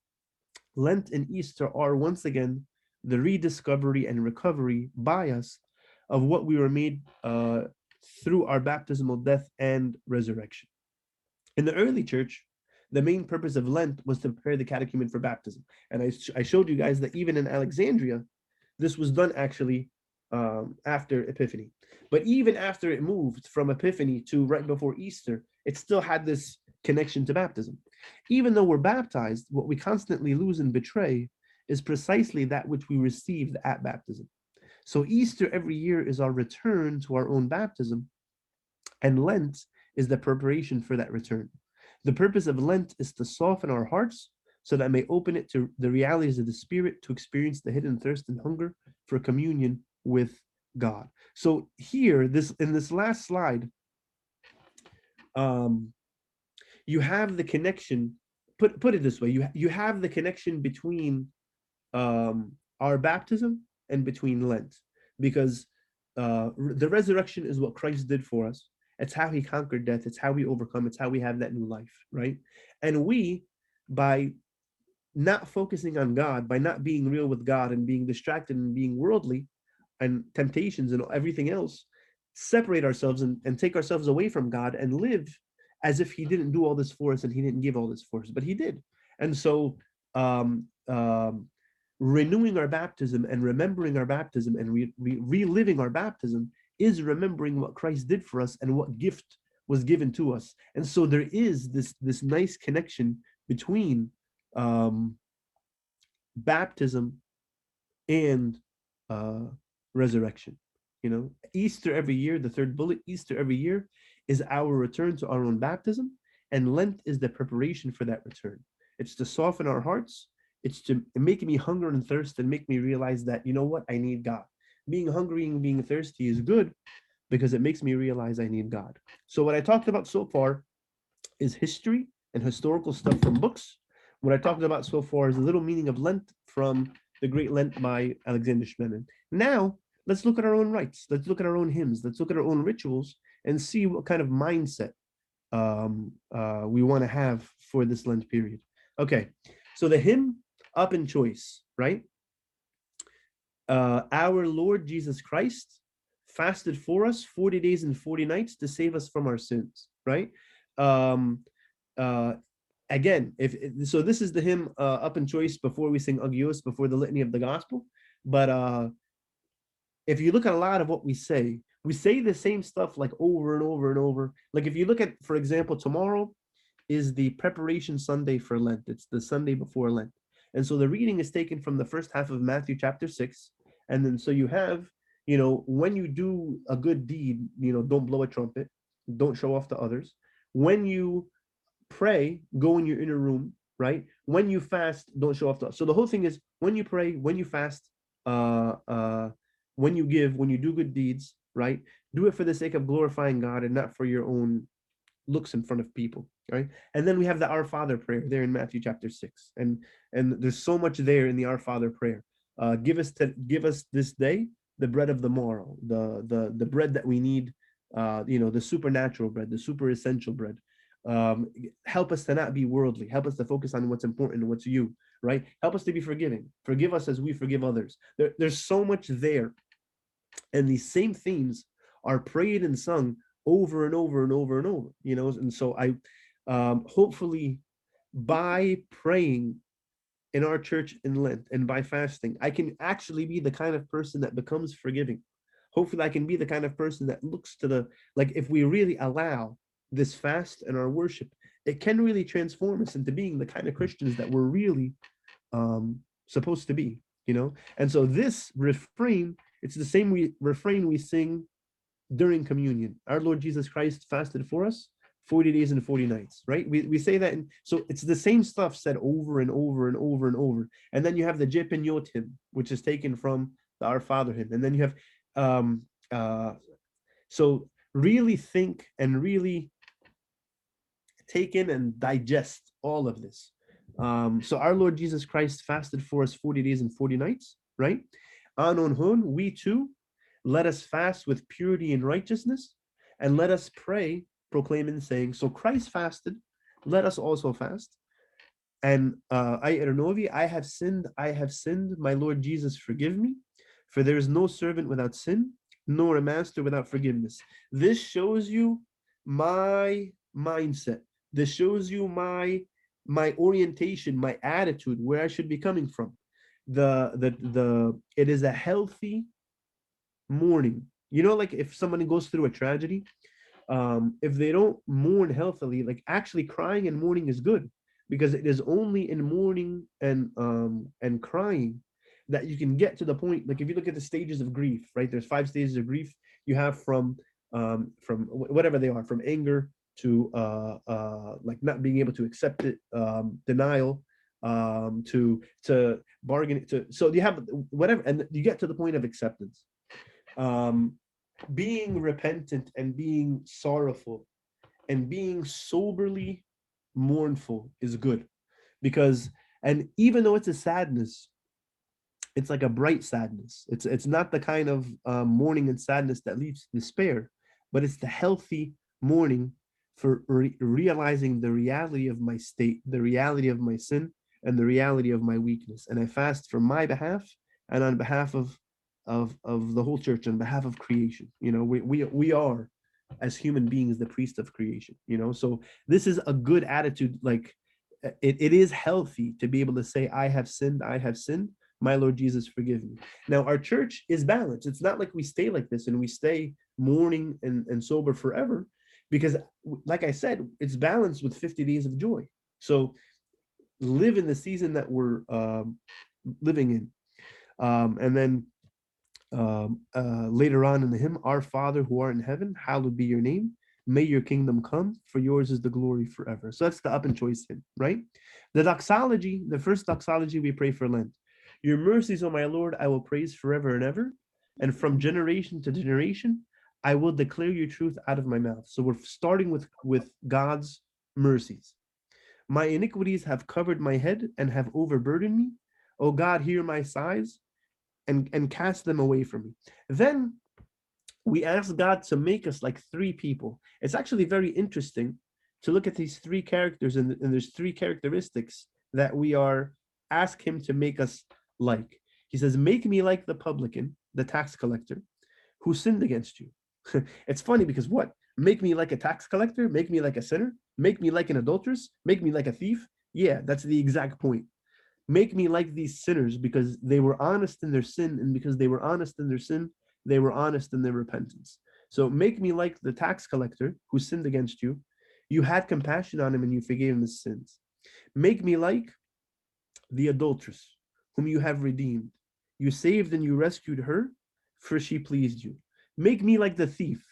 Lent and Easter are once again the rediscovery and recovery by us of what we were made uh, through our baptismal death and resurrection. In the early church, the main purpose of Lent was to prepare the catechumen for baptism. And I, I showed you guys that even in Alexandria, this was done actually um, after Epiphany. But even after it moved from Epiphany to right before Easter, it still had this connection to baptism. Even though we're baptized, what we constantly lose and betray is precisely that which we received at baptism. So Easter every year is our return to our own baptism, and Lent is the preparation for that return. The purpose of Lent is to soften our hearts so that I may open it to the realities of the Spirit to experience the hidden thirst and hunger for communion with God. So here, this in this last slide, um, you have the connection. Put put it this way: you you have the connection between um, our baptism and between Lent, because uh, the resurrection is what Christ did for us. It's how He conquered death. It's how we overcome. It's how we have that new life, right? And we, by not focusing on God, by not being real with God and being distracted and being worldly and temptations and everything else, separate ourselves and, and take ourselves away from God and live as if He didn't do all this for us and He didn't give all this for us, but He did. And so, um, um, renewing our baptism and remembering our baptism and re- re- reliving our baptism is remembering what Christ did for us and what gift was given to us. And so there is this this nice connection between um, baptism and uh, resurrection. You know, Easter every year, the third bullet, Easter every year is our return to our own baptism, and Lent is the preparation for that return. It's to soften our hearts. It's to make me hunger and thirst and make me realize that, you know what, I need God. Being hungry and being thirsty is good because it makes me realize I need God. So, what I talked about so far is history and historical stuff from books. What I talked about so far is a little meaning of Lent from the Great Lent by Alexander Schmemann. Now, let's look at our own rites. Let's look at our own hymns. Let's look at our own rituals and see what kind of mindset um, uh, we want to have for this Lent period. Okay, so the hymn Apen Chois, right? Uh, our Lord Jesus Christ fasted for us 40 days and 40 nights to save us from our sins, right? Um, uh, again, if so, this is the hymn uh, Apen Chois before we sing Agios, before the litany of the gospel. But uh, if you look at a lot of what we say, we say the same stuff like over and over and over. Like if you look at, for example, tomorrow is the preparation Sunday for Lent. It's the Sunday before Lent. And so the reading is taken from the first half of Matthew chapter six. And then so you have, you know, when you do a good deed, you know, don't blow a trumpet, don't show off to others. When you pray, go in your inner room, right? When you fast, don't show off to So the whole thing is when you pray, when you fast, uh uh when you give, when you do good deeds, right? Do it for the sake of glorifying God and not for your own looks in front of people right? And then we have the our father prayer there in matthew chapter 6 and and there's so much there in the our father prayer. Uh give us to give us this day the bread of the morrow the the the bread that we need uh you know the supernatural bread the super essential bread. Um help us to not be worldly. Help us to focus on what's important what's you right? Help us to be forgiving. Forgive us as we forgive others. There, there's so much there. And these same themes are prayed and sung over and over and over and over you know and so i um hopefully by praying in our church in lent and by fasting i can actually be the kind of person that becomes forgiving. Hopefully i can be the kind of person that looks to the like if we really allow this fast and our worship it can really transform us into being the kind of christians that we're really um supposed to be you know? And so this refrain it's the same we, refrain we sing during communion. Our Lord Jesus Christ fasted for us 40 days and 40 nights, right? We, we say that. And so it's the same stuff said over and over and over and over. And then you have the Jepeniot hymn, which is taken from the Our Father hymn. And then you have, um, uh, so really think and really take in and digest all of this. Um, so our Lord Jesus Christ fasted for us 40 days and 40 nights, right? Anon hun, we too, let us fast with purity and righteousness, and let us pray, proclaiming, saying, So Christ fasted, let us also fast. And uh, I, Ernovi, I have sinned, I have sinned, my Lord Jesus, forgive me. For there is no servant without sin, nor a master without forgiveness. This shows you my mindset. This shows you my my orientation, my attitude, where I should be coming from. The the the it is a healthy mourning. You know, like if somebody goes through a tragedy, um, if they don't mourn healthily, like actually crying and mourning is good because it is only in mourning and um and crying that you can get to the point. Like if you look at the stages of grief, right? There's five stages of grief. You have from um from whatever they are, from anger to uh uh like not being able to accept it, um, denial, um to to bargain to so you have whatever and you get to the point of acceptance um, being repentant and being sorrowful and being soberly mournful is good because and even though it's a sadness it's like a bright sadness it's it's not the kind of um, mourning and sadness that leads to despair but it's the healthy mourning for re- realizing the reality of my state the reality of my sin and the reality of my weakness. And I fast for my behalf and on behalf of of of the whole church, on behalf of creation. You know, we we we are as human beings the priest of creation, you know. So this is a good attitude, like it, it is healthy to be able to say, I have sinned, I have sinned. My Lord Jesus, forgive me. Now, our church is balanced. It's not like we stay like this and we stay mourning and, and sober forever, because, like I said, it's balanced with 50 days of joy. So live in the season that we're um, living in. Um, and then um, uh, later on in the hymn, Our Father who art in heaven, hallowed be your name. May your kingdom come, for yours is the glory forever. So that's the Apen Chois hymn, right? The doxology, the first doxology we pray for Lent. Your mercies, O my Lord, I will praise forever and ever. And from generation to generation, I will declare your truth out of my mouth. So we're starting with, with God's mercies. My iniquities have covered my head and have overburdened me. O God, hear my sighs and, and cast them away from me. Then we ask God to make us like three people. It's actually very interesting to look at these three characters and, and there's three characteristics that we are ask him to make us like. He says, make me like the publican, the tax collector, who sinned against you. it's funny because what? Make me like a tax collector, make me like a sinner, make me like an adulteress, make me like a thief. Yeah, that's the exact point. Make me like these sinners because they were honest in their sin, and because they were honest in their sin, they were honest in their repentance. So make me like the tax collector who sinned against you. You had compassion on him and you forgave him his sins. Make me like the adulteress whom you have redeemed. You saved and you rescued her, for she pleased you. Make me like the thief.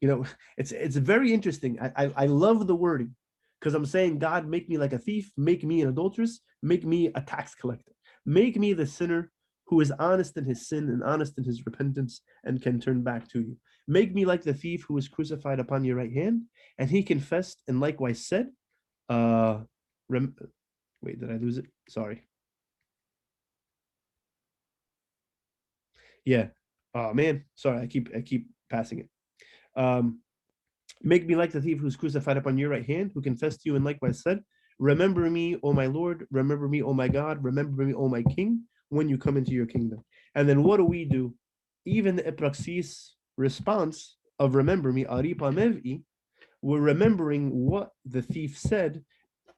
You know, it's it's very interesting. I I, I love the wording because I'm saying, God, make me like a thief, make me an adulteress, make me a tax collector, make me the sinner who is honest in his sin and honest in his repentance and can turn back to you. Make me like the thief who was crucified upon your right hand. And he confessed and likewise said, uh, rem- wait, did I lose it? Sorry. Yeah. Oh man, sorry, I keep I keep passing it. Um, make me like the thief who's crucified upon your right hand, who confessed to you and likewise said, Remember me, O my Lord, remember me, O my God, remember me, O my King, when you come into your kingdom. And then what do we do? Even the epraxis response of remember me, aripa mev'i, we're remembering what the thief said.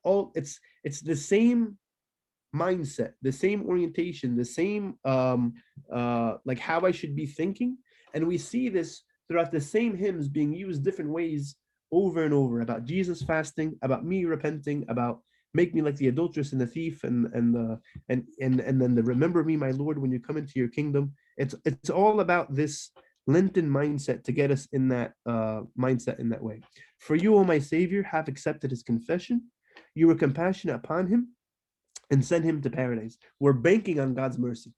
All it's it's the same mindset, the same orientation, the same um uh like how I should be thinking. And we see this throughout the same hymns being used different ways over and over about Jesus fasting, about me repenting, about make me like the adulteress and the thief and and the and and and then the remember me my lord when you come into your kingdom. It's it's all about this lenten mindset to get us in that uh mindset in that way. For you o my savior have accepted his confession. You were compassionate upon him and sent him to paradise. We're banking on god's mercy.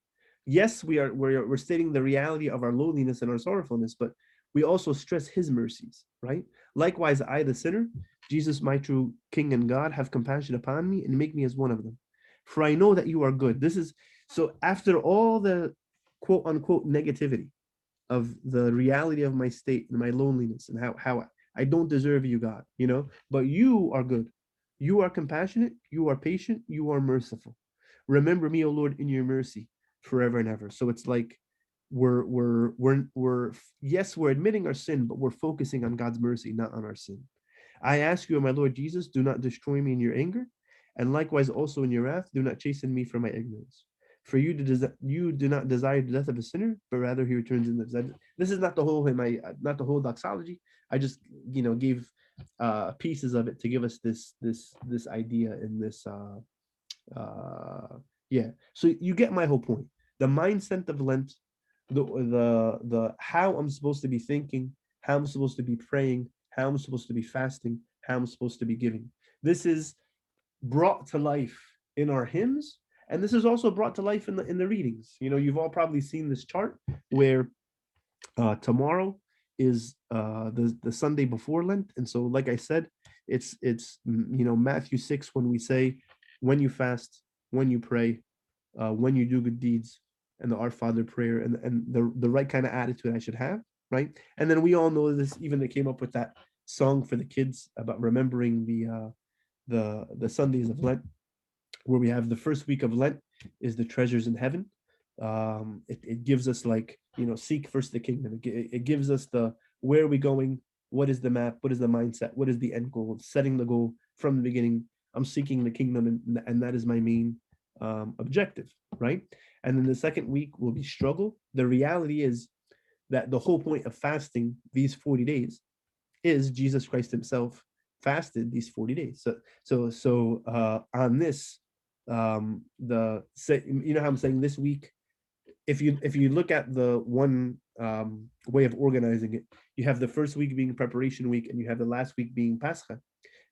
Yes we are we're, we're stating the reality of our lowliness and our sorrowfulness but we also stress his mercies right likewise i the sinner Jesus, my true King and God, have compassion upon me and make me as one of them. For I know that you are good. This is so after all the quote unquote negativity of the reality of my state and my loneliness and how, how I don't deserve you, God, you know, but you are good. You are compassionate, you are patient, you are merciful. Remember me, O Lord, in your mercy forever and ever. So it's like we're we're we're we're yes, we're admitting our sin, but we're focusing on God's mercy, not on our sin. I ask you, my Lord Jesus, do not destroy me in your anger, and likewise also in your wrath, do not chasten me for my ignorance. For you do, you do not desire the death of a sinner, but rather he returns in the This is not the whole hymn, I, not the whole doxology. I just, you know, gave uh, pieces of it to give us this this this idea in this. Uh, uh, yeah. So you get my whole point. The mindset of Lent, the the the how I'm supposed to be thinking, how I'm supposed to be praying, how I'm supposed to be fasting, how I'm supposed to be giving. This is brought to life in our hymns, and this is also brought to life in the in the readings. You know, you've all probably seen this chart where uh, tomorrow is uh, the the Sunday before Lent, and so like I said, it's it's you know Matthew six when we say when you fast, when you pray, uh, when you do good deeds, and the Our Father prayer, and and the the right kind of attitude I should have right? And then we all know this. Even they came up with that song for the kids about remembering the uh, the the Sundays of Lent. where we have the first week of Lent is the treasures in heaven. Um, it, it gives us like, you know, seek first the kingdom. It, it gives us the where are we going? What is the map? What is the mindset? What is the end goal? Setting the goal from the beginning. I'm seeking the kingdom, and, and that is my main um, objective, right? And then the second week will be struggle. The reality is that the whole point of fasting these 40 days is Jesus Christ Himself fasted these 40 days. So so so uh on this um the say you know how I'm saying this week if you if you look at the one um way of organizing it you have the first week being preparation week and you have the last week being Pascha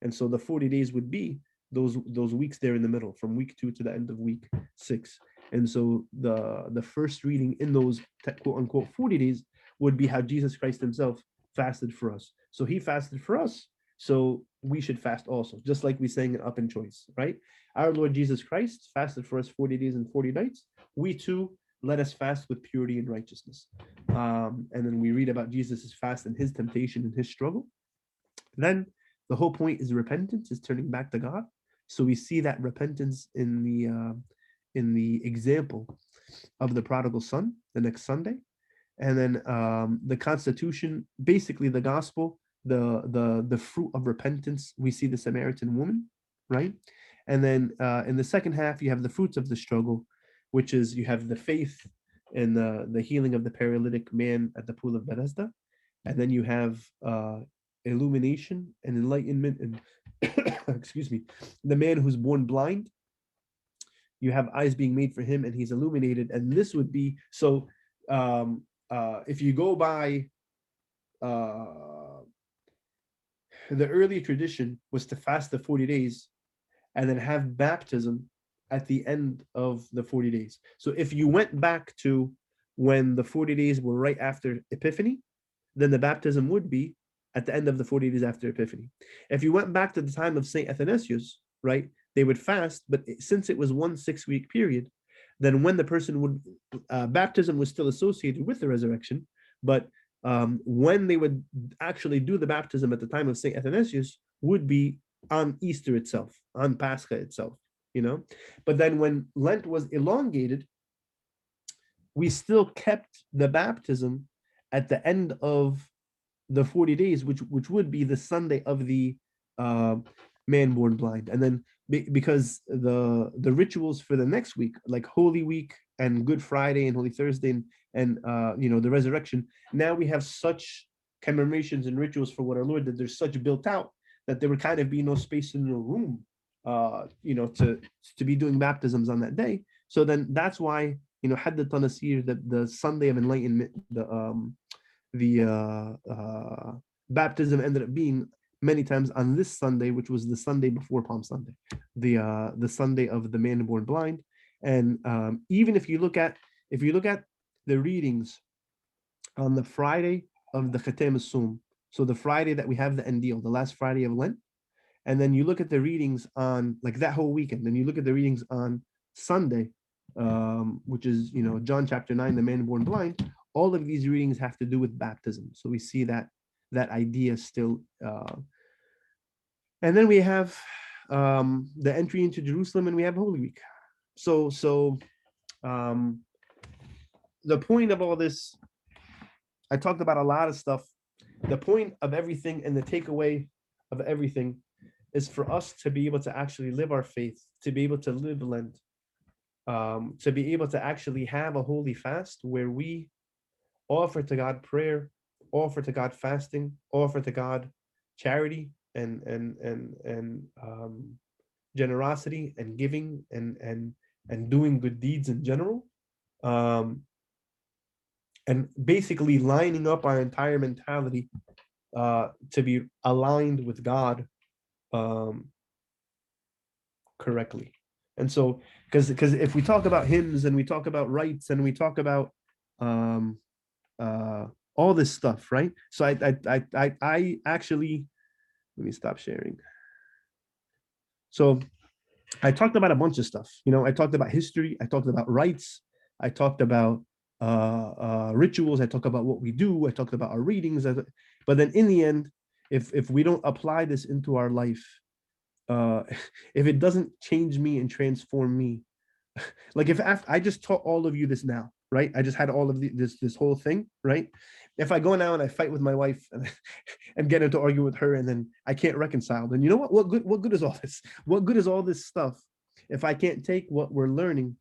and so the 40 days would be those those weeks there in the middle from week 2 to the end of week 6 and so the the first reading in those quote unquote 40 days would be how Jesus Christ himself fasted for us so he fasted for us so we should fast also, just like we sang in Apen Chois, right? Our Lord Jesus Christ fasted for us 40 days and 40 nights. We too let us fast with purity and righteousness. Um, and then we read about Jesus' fast and his temptation and his struggle. Then the whole point is repentance, is turning back to God. So we see that repentance in the uh, in the example of the prodigal son the next Sunday. And then um, the Constitution, basically the gospel, the the the fruit of repentance we see the samaritan woman right and then uh in the second half you have the fruits of the struggle which is you have the faith and the the healing of the paralytic man at the pool of bethesda and then you have uh illumination and enlightenment and excuse me the man who's born blind you have eyes being made for him and he's illuminated and this would be so um uh if you go by uh the early tradition was to fast the 40 days and then have baptism at the end of the 40 days. So if you went back to when the 40 days were right after Epiphany, then the baptism would be at the end of the 40 days after Epiphany. If you went back to the time of St. Athanasius, right, they would fast, but since it was one six week period, then when the person would, uh, baptism was still associated with the resurrection, but um, when they would actually do the baptism at the time of St. Athanasius would be on Easter itself, on Pascha itself, you know. But then when Lent was elongated, we still kept the baptism at the end of the 40 days, which which would be the Sunday of the uh, man born blind. And then be- because the the rituals for the next week, like Holy Week and Good Friday and Holy Thursday and, and uh, you know the resurrection, now we have such commemorations and rituals for what our Lord did. There's such built out that there would kind of be no space in the room, uh, you know, to to be doing baptisms on that day. So then that's why you know had the Tanasir, the the Sunday of Enlightenment, the um the uh, uh, baptism ended up being many times on this Sunday, which was the Sunday before Palm Sunday, the uh, the Sunday of the man born blind. And um, even if you look at if you look at the readings on the Friday of the Khatem Sum, so the Friday that we have the Endil, the last Friday of Lent, and then you look at the readings on like that whole weekend, then you look at the readings on Sunday, um, which is you know John chapter nine, the man born blind. All of these readings have to do with baptism, so we see that that idea still. Uh, and then we have um, the entry into Jerusalem, and we have Holy Week. So so um, the point of all this, I talked about a lot of stuff. The point of everything and the takeaway of everything is for us to be able to actually live our faith, to be able to live Lent, um, to be able to actually have a holy fast where we offer to God prayer, offer to God fasting, offer to God charity and and and and um, generosity and giving and and and doing good deeds in general, um, and basically lining up our entire mentality uh, to be aligned with God um, correctly. And so, because because if we talk about hymns and we talk about rites and we talk about um, uh, all this stuff, right? So I I I I, I actually let me stop sharing. So I talked about a bunch of stuff. You know, I talked about history. I talked about rites. I talked about uh, uh, rituals. I talked about what we do. I talked about our readings. But then in the end, if if we don't apply this into our life, uh if it doesn't change me and transform me like if af- i just taught all of you this now right? I just had all of the, this this whole thing right? If i go now and i fight with my wife and, and get into argue with her and then i can't reconcile then you know what? What good what good is all this? What good is all this stuff if i can't take what we're learning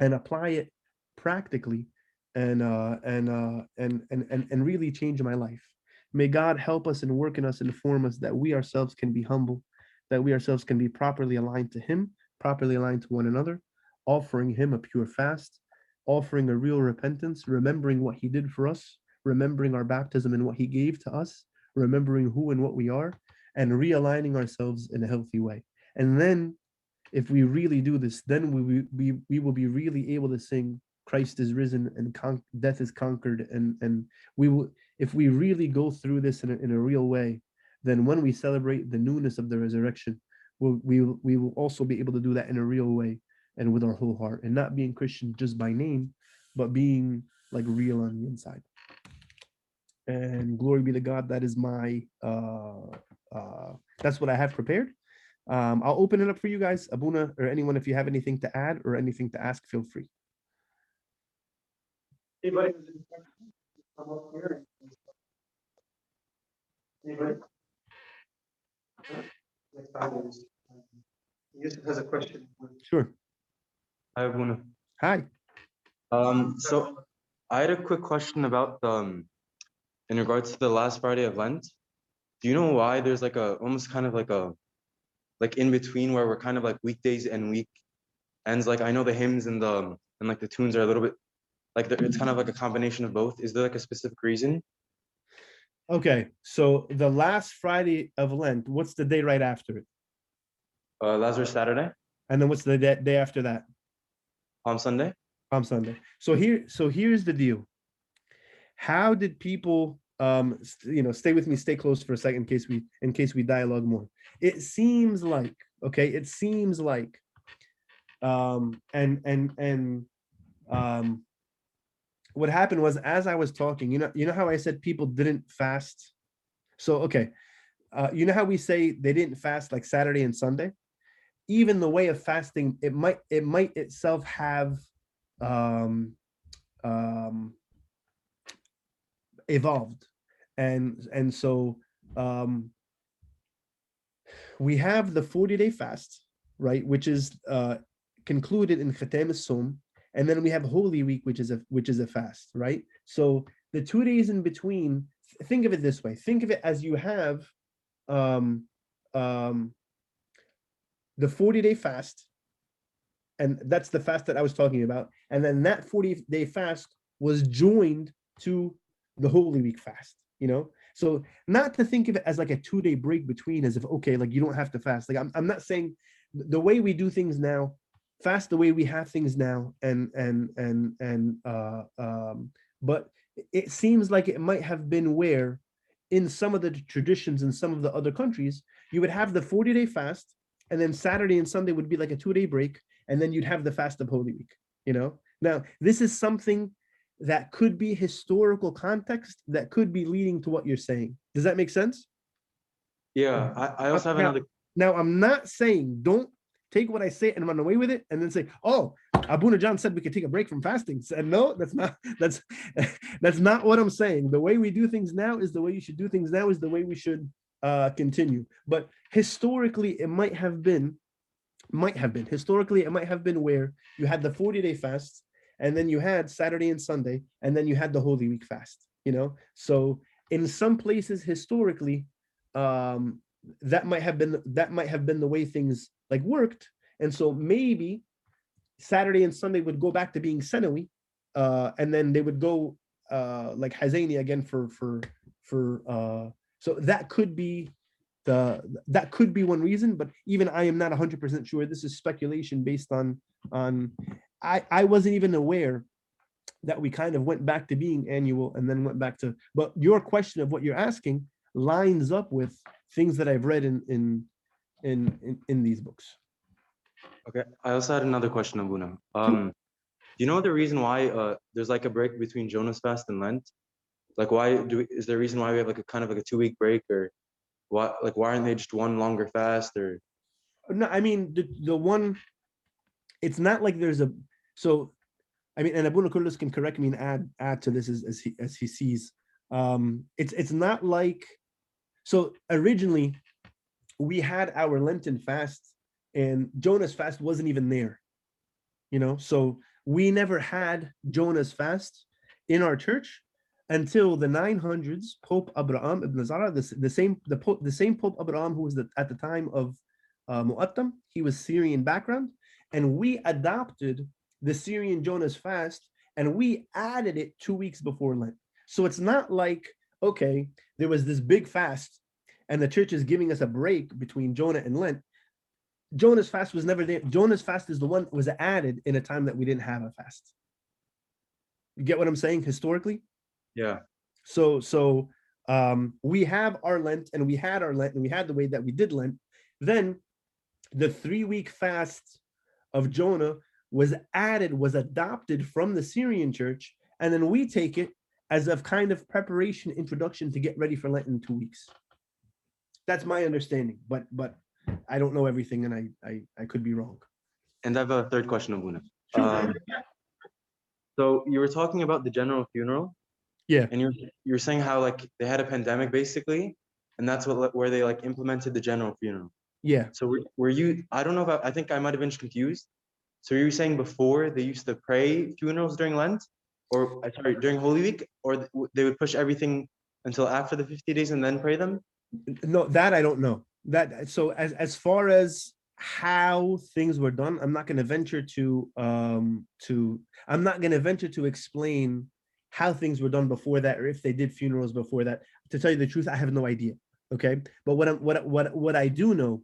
and apply it practically and uh and uh and and and, and really change my life? May god help us and work in us and form us that we ourselves can be humble that we ourselves can be properly aligned to him properly aligned to one another offering him a pure fast offering a real repentance remembering what he did for us remembering our baptism and what he gave to us remembering who and what we are and realigning ourselves in a healthy way. And then if we really do this then we we, we, will be really able to sing christ is risen and con- death is conquered and and we will if we really go through this in a, in a real way then when we celebrate the newness of the resurrection we'll, we we will also be able to do that in a real way and with our whole heart and not being christian just by name but being like real on the inside and glory be to god that is my uh uh that's what i have prepared um i'll open it up for you guys abuna or anyone if you have anything to add or anything to ask feel free Anybody? with any questions? Come up here. Anybody? Next time is, Yusuf has a question. sure Hi, Abuna. hi Um, so I had a quick question about the, um, in regards to the last Friday of Lent. Do you know why there's like a, almost kind of like a, like in between where we're kind of like weekdays and week ends? Like I know the hymns and the, um, and like the tunes are a little bit, like it's kind of like a combination of both. Is there like a specific reason? okay so the last friday of lent what's the day right after it Uh, Lazarus Saturday, and then what's the day, day after that Palm Sunday? Palm Sunday. So here, so here's the deal. How did people, um, st- you know, stay with me, stay close for a second, in case we, in case we dialogue more. It seems like, okay, it seems like, um, and and and, um, what happened was as I was talking, you know, you know how I said people didn't fast. So okay, uh, you know how we say they didn't fast like Saturday and Sunday. Even the way of fasting, it might it might itself have um, um, evolved, and and so um, we have the forty day fast, right, which is uh, concluded in Khatam Som, and then we have Holy Week, which is a which is a fast, right? So the two days in between, think of it this way: think of it as you have um, um, the forty day fast, and that's the fast that I was talking about. And then that 40 day fast was joined to the Holy Week fast, you know? So not to think of it as like a two day break between as if, okay, like you don't have to fast. Like I'm, I'm not saying the way we do things now, fast the way we have things now and, and, and, and, uh, um, but it seems like it might have been where in some of the traditions in some of the other countries, you would have the 40 day fast and then Saturday and Sunday would be like a two day break and then you'd have the fast of Holy Week. You know, now this is something that could be historical context that could be leading to what you're saying. Does that make sense? Yeah, I, I also have now- another, Now, I'm not saying don't take what I say and run away with it and then say, oh, Abuna John said we could take a break from fasting. And no, that's not that's that's not what I'm saying. The way we do things now is the way you should do things now is the way we should uh continue. But historically, it might have been might have been. Historically it might have been where you had the 40 day fast and then you had saturday and sunday and then you had the holy week fast you know? So in some places historically um that might have been that might have been the way things like worked. And so maybe saturday and sunday would go back to being senawi uh and then they would go uh like hazani again for for for uh so that could be the that could be one reason but even i am not 100% sure this is speculation based on on i i wasn't even aware that we kind of went back to being annual and then went back to but your question of what you're asking lines up with things that i've read in in in in, in these books okay, I also had another question, Abuna. Um, do you know the reason why, uh, there's like a break between Jonas fast and Lent? Like why do, we is there a reason why we have like a kind of like a two week break or what like why aren't they just one longer fast or? No, I mean, the, the one, it's not like there's a, so, I mean, and Abuna Kurlis can correct me and add, add to this as, as he, as he sees. Um, it's, it's not like, so originally, we had our Lenten fast and Jonah's fast wasn't even there. You know, so we never had Jonah's fast in our church until the 900s. Pope Abraham ibn Zara, the, the same the Pope, the same Pope Abraham who was the, at the time of uh, Mu'attam, he was Syrian background, and we adopted the Syrian Jonah's fast and we added it two weeks before Lent. So it's not like okay, there was this big fast, and the church is giving us a break between Jonah and Lent. Jonah's fast was never there. Jonah's fast is the one that was added in a time that we didn't have a fast. You get what I'm saying historically? Yeah, So so um we have our Lent and we had our Lent and we had the way that we did Lent. Then the three week fast of Jonah was added, was adopted from the Syrian church, and then we take it as a kind of preparation introduction to get ready for Lent in two weeks. That's my understanding, but but I don't know everything and I I, I could be wrong. and I have a third question, Abuna. Sure. Um, so you were talking about the general funeral. Yeah. And you're you're saying how like they had a pandemic basically, and that's what where they like implemented the general funeral. Yeah. So were, were you? I don't know about. I think I might have been confused. So you were saying before they used to pray funerals during Lent, or uh, sorry during Holy Week, or they would push everything until after the fifty days and then pray them. No, that I don't know. That so as as far as how things were done, I'm not going to venture to um to I'm not going to venture to explain how things were done before that or if they did funerals before that. To tell you the truth, I have no idea. Okay, but what I'm what what what I do know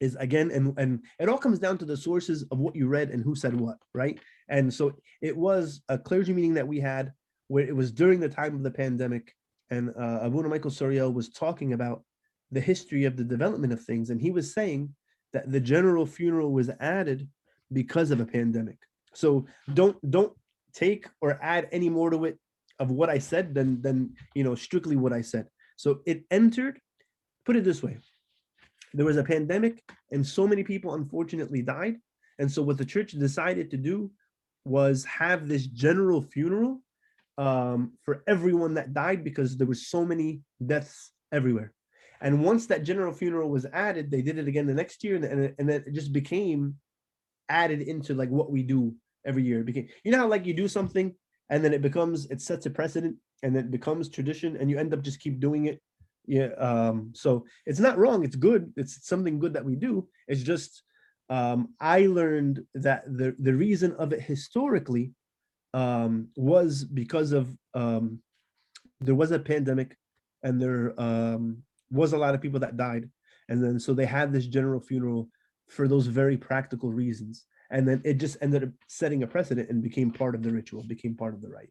is again and and it all comes down to the sources of what you read and who said what, right? And so it was a clergy meeting that we had where it was during the time of the pandemic and uh, Abuna Michael Soriel was talking about the history of the development of things, and he was saying that the general funeral was added because of a pandemic. So don't don't take or add any more to it of what I said than than you know strictly what I said. So it entered. Put it this way: there was a pandemic, and so many people unfortunately died, and so what the church decided to do was have this general funeral um, for everyone that died because there were so many deaths everywhere. And once that general funeral was added, they did it again the next year, and and and it just became added into like what we do every year. It became you know how like you do something and then it becomes it sets a precedent and it becomes tradition, and you end up just keep doing it. Yeah. Um, so it's not wrong. It's good. It's something good that we do. It's just um, I learned that the the reason of it historically um, was because of um, there was a pandemic and there um, was a lot of people that died and then so they had this general funeral for those very practical reasons and then it just ended up setting a precedent and became part of the ritual became part of the rite